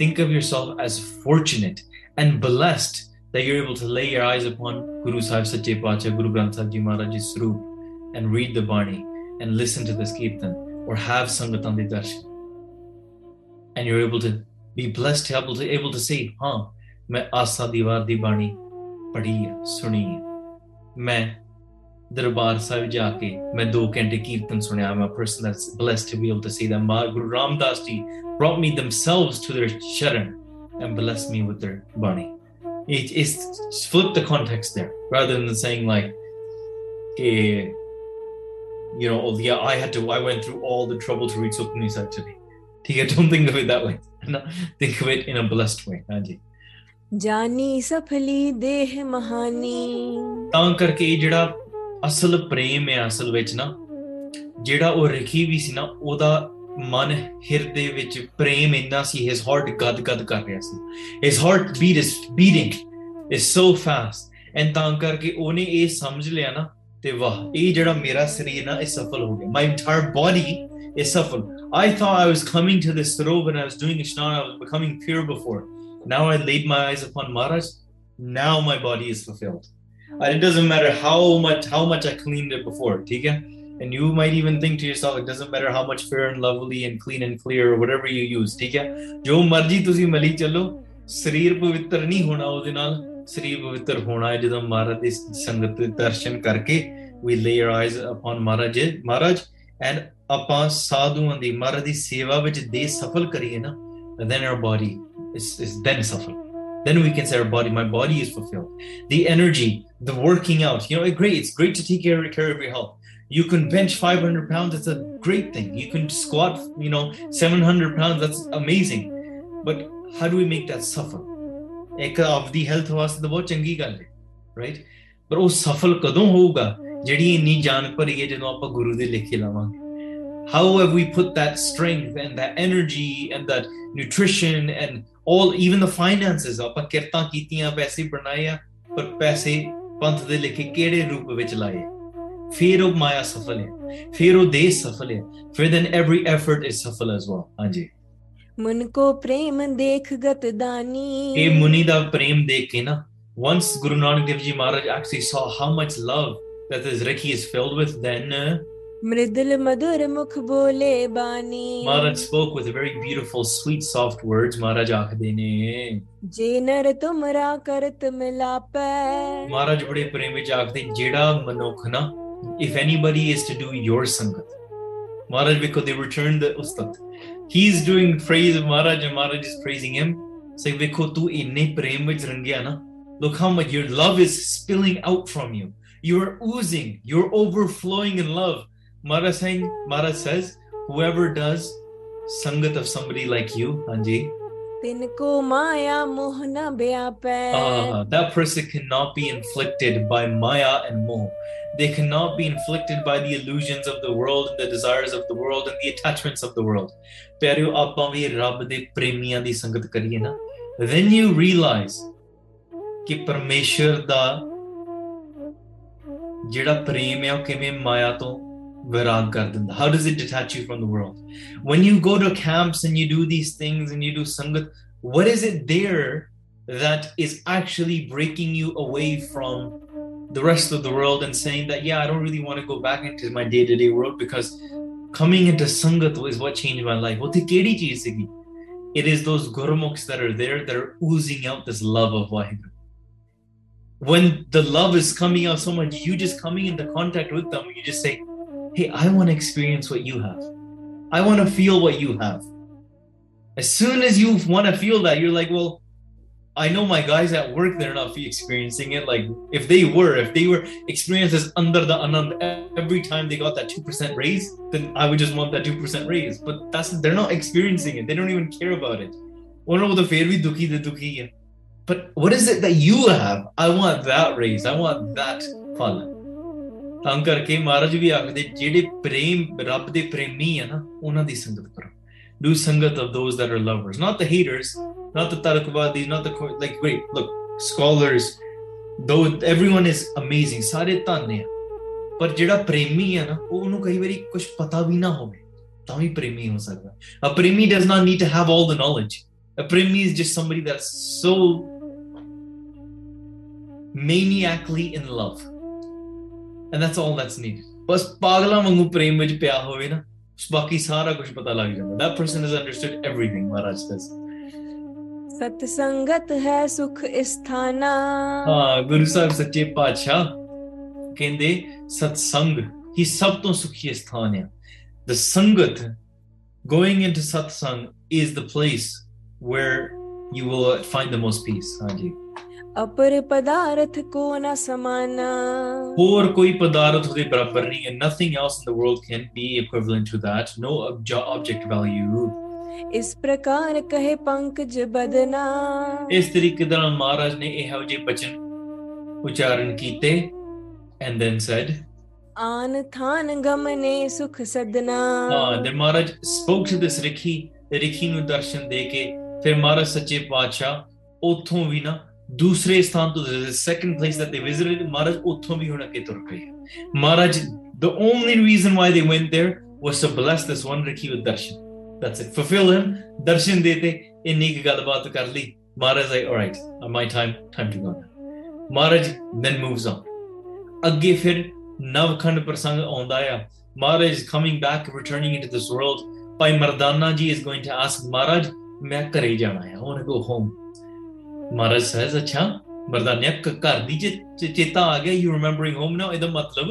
think of yourself as fortunate and blessed that you're able to lay your eyes upon Guru Sahib Sache Pacha, Guru Granth Sahib Ji Maharaj's Sroop, and read the Bani and listen to this Kirtan or have Sangatandi Darshan. And you're able to be blessed, able to, able to say, huh, main Asa दीवार दी बाणी पढ़ी है ਦਰਬਾਰ ਸਾਹਿਬ ਜਾ ਕੇ ਮੈਂ 2 I'm a person that's blessed to be able to say that Maha Guru Ram Das ji brought me themselves to their sharan and blessed me with their body. it is flip the context there rather than saying like ke you know oh, yeah i had to i went through all the trouble to reach Sukmani Sahib today ठीक है don't think of it that way think of it in a blessed way हाँ जी ਜਾਨੀ ਸਫਲੀ ਦੇਹ ਮਹਾਨੀ ਤਾਂ ਕਰਕੇ ਜਿਹੜਾ ਅਸਲ ਪ੍ਰੇਮ ਹੈ ਅਸਲ ਵਿੱਚ ਨਾ ਜਿਹੜਾ ਉਹ ਰਖੀ ਵੀ ਸੀ ਨਾ ਉਹਦਾ ਮਨ ਹਿਰਦੇ ਵਿੱਚ ਪ੍ਰੇਮ ਇੰਨਾ ਸੀ ਹਿਸ ਹਾਰਟ ਗਦ ਗਦ ਕਰ ਰਿਹਾ ਸੀ his heart beat is beating is so fast and ਤਾਂ ਕਰਕੇ ਉਹਨੇ ਇਹ ਸਮਝ ਲਿਆ ਨਾ ਤੇ ਵਾਹ ਇਹ ਜਿਹੜਾ ਮੇਰਾ ਸਰੀਰ ਨਾ ਇਹ ਸਫਲ ਹੋ ਗਿਆ ਮਾਈ ਇੰਟਾਇਰ ਬਾਡੀ ਇਸ ਸਫਲ I thought I was coming to this sarovar and I was doing ishnan I was becoming pure before now I laid my eyes upon Maharaj now my body is fulfilled and it doesn't matter how much how much I cleaned it before, okay? And you might even think to yourself, it doesn't matter how much fair and lovely and clean and clear or whatever you use, ਠੀਕ ਹੈ ਜੋ ਮਰਜ਼ੀ ਤੁਸੀਂ ਮਲੀ ਚੱਲੋ ਸਰੀਰ ਪਵਿੱਤਰ ਨਹੀਂ ਹੋਣਾ ਉਹਦੇ ਨਾਲ ਸਰੀਰ ਪਵਿੱਤਰ ਹੋਣਾ ਹੈ ਜਦੋਂ ਮਹਾਰਾਜ ਦੀ ਸੰਗਤ ਦੇ ਦਰਸ਼ਨ ਕਰਕੇ we lay our eyes upon Maharaj Maharaj and ਆਪਾਂ ਸਾਧੂਆਂ ਦੀ ਮਹਾਰਾਜ ਦੀ ਸੇਵਾ ਵਿੱਚ ਦੇ ਸਫਲ ਕਰੀਏ ਨਾ then our body is is then ਸਫਲ then we can say our body, my body is fulfilled. The energy, the working out, you know, it's great. It's great to take care, care of your health. You can bench 500 pounds. That's a great thing. You can squat, you know, 700 pounds. That's amazing. But how do we make that suffer? Of the health ਵਾਸਤੇ the ਬਹੁਤ changi ਗੱਲ right? But how have we put that strength and that energy and that nutrition and all even the finances ਆਪਾਂ ਕਿਰਤਾਂ ਕੀਤੀਆਂ ਪੈਸੇ ਬਣਾਏ ਆ ਪਰ ਪੈਸੇ ਪੰਥ ਦੇ ਲਿਖੇ ਕਿਹੜੇ ਰੂਪ ਵਿੱਚ ਲਾਏ ਫਿਰ ਉਹ ਮਾਇਆ ਸਫਲ ਹੈ ਫਿਰ ਉਹ ਦੇਸ਼ ਸਫਲ ਹੈ ਫਿਰ then every effort is safal as well ਹਾਂਜੀ ਮਨ ਕੋ ਪ੍ਰੇਮ ਦੇਖ ਗਤ ਦਾਨੀ ਇਹ ਮੁਨੀ ਦਾ ਪ੍ਰੇਮ ਦੇਖ ਕੇ ਨਾ ਵਾਂਸ ਗੁਰੂ ਨਾਨਕ ਦੇਵ ਜੀ ਮਹਾਰਾਜ ਐਕਸੀ so how much love that this Rikki is filled with Mridul Madhur Mukh Bole Bani. Maharaj spoke with very beautiful, sweet, soft words. Maharaj ਆਖਦੇ ਨੇ ਜੇ ਨਰ ਤੁਮਰਾ ਕਰਤ ਮਿਲਾਪੈ ਮਹਾਰਾਜ ਬੜੇ ਪ੍ਰੇਮ ਵਿੱਚ ਆਖਦੇ ਜਿਹੜਾ ਮਨੁੱਖ ਨਾ if anybody is to do your sangat Maharaj because they returned the ustad he's doing praise of Maharaj and Maharaj is praising him saying ਵੇਖੋ ਤੂੰ ਇੰਨੇ ਪ੍ਰੇਮ ਵਿੱਚ ਰੰਗਿਆ ਨਾ look how much your love is spilling out from you you are oozing you're overflowing in love Maharaj saying, Maharaj says, whoever does sangat of somebody like you, Anji. Tinko maya uh, that person cannot be inflicted by maya and moh. They cannot be inflicted by the illusions of the world and the desires of the world and the attachments of the world. then you realize ਕਿ ਪਰਮੇਸ਼ਰ Da, ਜਿਹੜਾ Prem ਹੈ ਉਹ ਕਿਵੇਂ ਮਾਇਆ how does it detach you from the world when you go to camps and you do these things and you do sangat what is it there that is actually breaking you away from the rest of the world and saying that yeah i don't really want to go back into my day-to-day world because coming into sangat is what changed my life it is those gurmukhs that are there that are oozing out this love of wahid when the love is coming out so much you just coming into contact with them you just say hey, I want to experience what you have. I want to feel what you have. As soon as you want to feel that, you're like, well, I know my guys at work, they're not experiencing it. Like, if they were, if they were experiences under the anand every time they got that 2% raise, then I would just want that 2% raise. But that's they're not experiencing it. They don't even care about it. But what is it that you have? I want that raise. I want that fun. ਤਾਂ ਕਰਕੇ ਮਹਾਰਾਜ ਵੀ ਆਖਦੇ ਜਿਹੜੇ ਪ੍ਰੇਮ ਰੱਬ ਦੇ ਪ੍ਰੇਮੀ ਆ ਨਾ ਉਹਨਾਂ ਦੀ ਸੰਗਤ ਕਰੋ do sangat of those that are lovers not the haters not the tarkvadi not the like wait look scholars though everyone is amazing ਸਾਰੇ ਧੰਨੇ ਪਰ ਜਿਹੜਾ ਪ੍ਰੇਮੀ ਆ ਨਾ ਉਹ ਉਹਨੂੰ ਕਈ ਵਾਰੀ ਕੁਝ ਪਤਾ ਵੀ ਨਾ ਹੋਵੇ ਤਾਂ ਵੀ ਪ੍ਰੇਮੀ ਹੋ ਸਕਦਾ a premi does not need to have all the knowledge a premi is just somebody that's so maniacally in love and that's all that's need ਬਸ ਪਾਗਲਾਂ ਵਾਂਗੂ ਪ੍ਰੇਮ ਵਿੱਚ ਪਿਆ ਹੋਵੇ ਨਾ ਉਸ ਬਾਕੀ ਸਾਰਾ ਕੁਝ ਪਤਾ ਲੱਗ ਜਾਂਦਾ that person is understood everything Maharaj says ਸਤ ਸੰਗਤ ਹੈ ਸੁਖ ਇਸਥਾਨਾ ਹਾਂ ਗੁਰੂ ਸਾਹਿਬ ਸੱਚੇ ਪਾਤਸ਼ਾਹ ਕਹਿੰਦੇ ਸਤ ਸੰਗ ਹੀ ਸਭ ਤੋਂ ਸੁਖੀ ਸਥਾਨ ਹੈ the sangat going into satsang is the place where you will find the most peace Hanji. ਅਪਰ ਪਦਾਰਥ ਕੋ ਨ ਸਮਾਨਾ ਹੋਰ ਕੋਈ ਪਦਾਰਥ ਦੇ ਬਰਾਬਰ ਨਹੀਂ ਹੈ nothing else in the world can be equivalent to that no object value ਇਸ ਪ੍ਰਕਾਰ ਕਹੇ ਪੰਕਜ ਬਦਨਾ ਇਸ ਤਰੀਕੇ ਦਾ ਮਹਾਰਾਜ ਨੇ ਇਹ ਹੋ ਜੇ ਬਚਨ ਉਚਾਰਨ ਕੀਤੇ ਐਂਡ ਦੈਨ ਸੈਡ ਆਨ ਥਾਨ ਗਮਨੇ ਸੁਖ ਸਦਨਾ ਹਾਂ ਦੇ ਮਹਾਰਾਜ ਸਪੋਕ ਟੂ ਦਿਸ ਰਿਖੀ ਰਿਖੀ ਨੂੰ ਦਰਸ਼ਨ ਦੇ ਕੇ ਫਿਰ ਮਹਾਰਾਜ ਸੱਚੇ ਪਾਤਸ਼ਾਹ ਉਥੋਂ ਵੀ ਨਾ ਦੂਸਰੇ ਸਥਾਨ ਤੋਂ second place that they visited Maharaj ਉੱਥੋਂ ਵੀ ਹੁਣ ਅੱਗੇ ਤੁਰ ਪਏ ਮਹਾਰਾਜ the only reason why they went there was to bless this one Ricky darshan that's it fulfill him darshan dete ਇੰਨੀ ਕੁ ਗੱਲਬਾਤ ਕਰ ਲਈ Maharaj I alright my time time to go Maharaj then moves on ਅੱਗੇ ਫਿਰ ਨਵਖੰਡ ਪ੍ਰਸੰਗ ਆਉਂਦਾ ਆ ਮਹਾਰਾਜ is coming back returning into this world ਭਾਈ ਮਰਦਾਨਾ ਜੀ is going to ask ਮਹਾਰਾਜ ਮੈਂ ਘਰੇ ਜਾਣਾ ਆ I want to go home Maharaj says, Acha, Bardanya, ਘਰ ਦੀ ਚੇਤਾ ਆ ਗਿਆ, you remembering home now? ਇਹਦਾ ਮਤਲਬ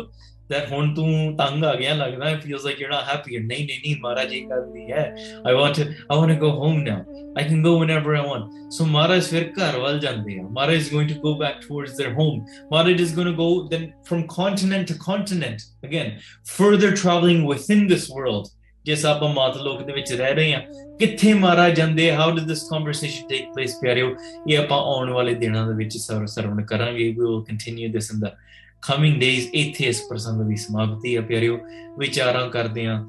that ਹੁਣ ਤੂੰ ਤੰਗ ਆ ਗਿਆ ਲੱਗਦਾ ਹੈ feels like you're not happy ਨਹੀਂ ਨਹੀਂ ਨਹੀਂ ਮਹਾਰਾਜ ਇਹ ਕਰ ਰਹੀ ਹੈ i want to i want to go home now i can go whenever i want so ਮਹਾਰਾਜ ਫਿਰ ਘਰ ਵੱਲ ਜਾਂਦੇ ਆ is going to go back towards their home Maharaj is going to go then from continent to continent again further traveling within this world ਜਿਸ ਆਪਾਂ ਮਾਤ ਲੋਕ ਦੇ ਵਿੱਚ ਰਹਿ ਰਹੇ ਹਾਂ ਕਿੱਥੇ ਮਾਰਾ ਜਾਂਦੇ how did this conversation take place ਪਿਆਰਿਓ ਇਹ ਆਪਾਂ ਆਉਣ ਵਾਲੇ ਦਿਨਾਂ ਦੇ ਵਿੱਚ ਸਰਵ ਸਰਵਣ ਕਰਾਂਗੇ we will continue this in the coming days ਇਥੇ ਇਸ ਪ੍ਰਸੰਗ ਦੀ ਸਮਾਪਤੀ ਆ ਪਿਆਰਿਓ ਵਿਚਾਰਾਂ ਕਰਦੇ ਆ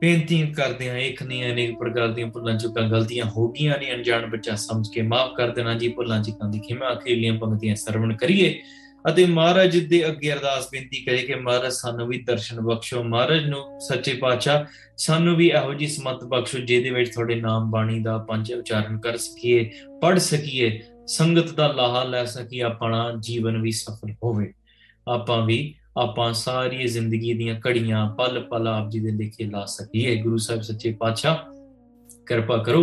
ਬੇਨਤੀ ਕਰਦੇ ਆ ਇੱਕ ਨਹੀਂ ਅਨੇਕ ਪ੍ਰਕਾਰ ਦੀਆਂ ਭੁੱਲਾਂ ਚੁੱਕਾਂ ਗਲਤੀਆਂ ਹੋ ਗਈਆਂ ਨੇ ਅਣਜਾਣ ਬੱਚਾ ਸਮਝ ਕੇ ਮਾਫ ਕਰ ਦੇਣਾ ਜੀ ਭੁੱਲਾਂ ਚੁੱਕਾਂ ਦੀ ਖਿਮਾ ਅਖੀਲੀਆਂ ਪੰਕਤੀਆਂ ਸਰਵਣ ਕਰੀਏ ਅਤੇ ਮਹਾਰਾਜ ਦੇ ਅੱਗੇ ਅਰਦਾਸ ਬੇਨਤੀ ਕਰੇ ਕਿ ਮਹਾਰਾਜ ਸਾਨੂੰ ਵੀ ਦਰਸ਼ਨ ਬਖਸ਼ੋ ਮਹਾਰਾਜ ਨੂੰ ਸੱਚੇ ਪਾਤਸ਼ਾਹ ਸਾਨੂੰ ਵੀ ਇਹੋ ਜੀ ਸਮਤ ਬਖਸ਼ੋ ਜਿਹਦੇ ਵਿੱਚ ਤੁਹਾਡੇ ਨਾਮ ਬਾਣੀ ਦਾ ਪੰਜ ਉਚਾਰਨ ਕਰ ਸਕੀਏ ਪੜ ਸਕੀਏ ਸੰਗਤ ਦਾ ਲਾਹਾ ਲੈ ਸਕੀਏ ਆਪਣਾ ਜੀਵਨ ਵੀ ਸਫਲ ਹੋਵੇ ਆਪਾਂ ਵੀ ਆਪਾਂ ਸਾਰੀ ਜ਼ਿੰਦਗੀ ਦੀਆਂ ਕੜੀਆਂ ਪਲ ਪਲ ਆਪ ਜੀ ਦੇ ਲਿਖੇ ਲਾ ਸਕੀਏ ਗੁਰੂ ਸਾਹਿਬ ਸੱਚੇ ਪਾਤਸ਼ਾਹ ਕਿਰਪਾ ਕਰੋ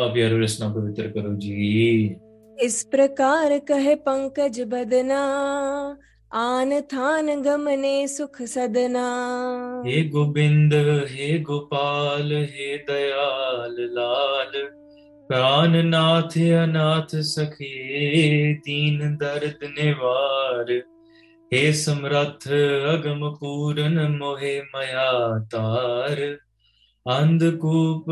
ਆਪ ਵੀ ਰਸਨਾ ਪਵਿੱਤਰ ਕਰੋ ਜੀ इस प्रकार कहे पंकज बदना आन थान गमने सुख सदना हे गोविंद हे गोपाल हे दयाल लाल प्राण नाथ अनाथ सखी दीन दर्द निवार हे समर्थ अगम पूरन मोहे मया तार अंधकूप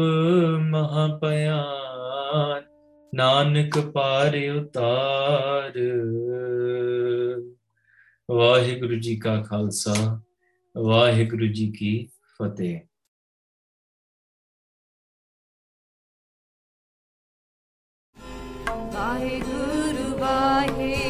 महापयान ਨਾਨਕ ਪਾਰ ਉਤਾਰ ਵਾਹਿਗੁਰੂ ਜੀ ਕਾ ਖਾਲਸਾ ਵਾਹਿਗੁਰੂ ਜੀ ਕੀ ਫਤਿਹ ਵਾਹਿਗੁਰੂ ਵਾਹਿ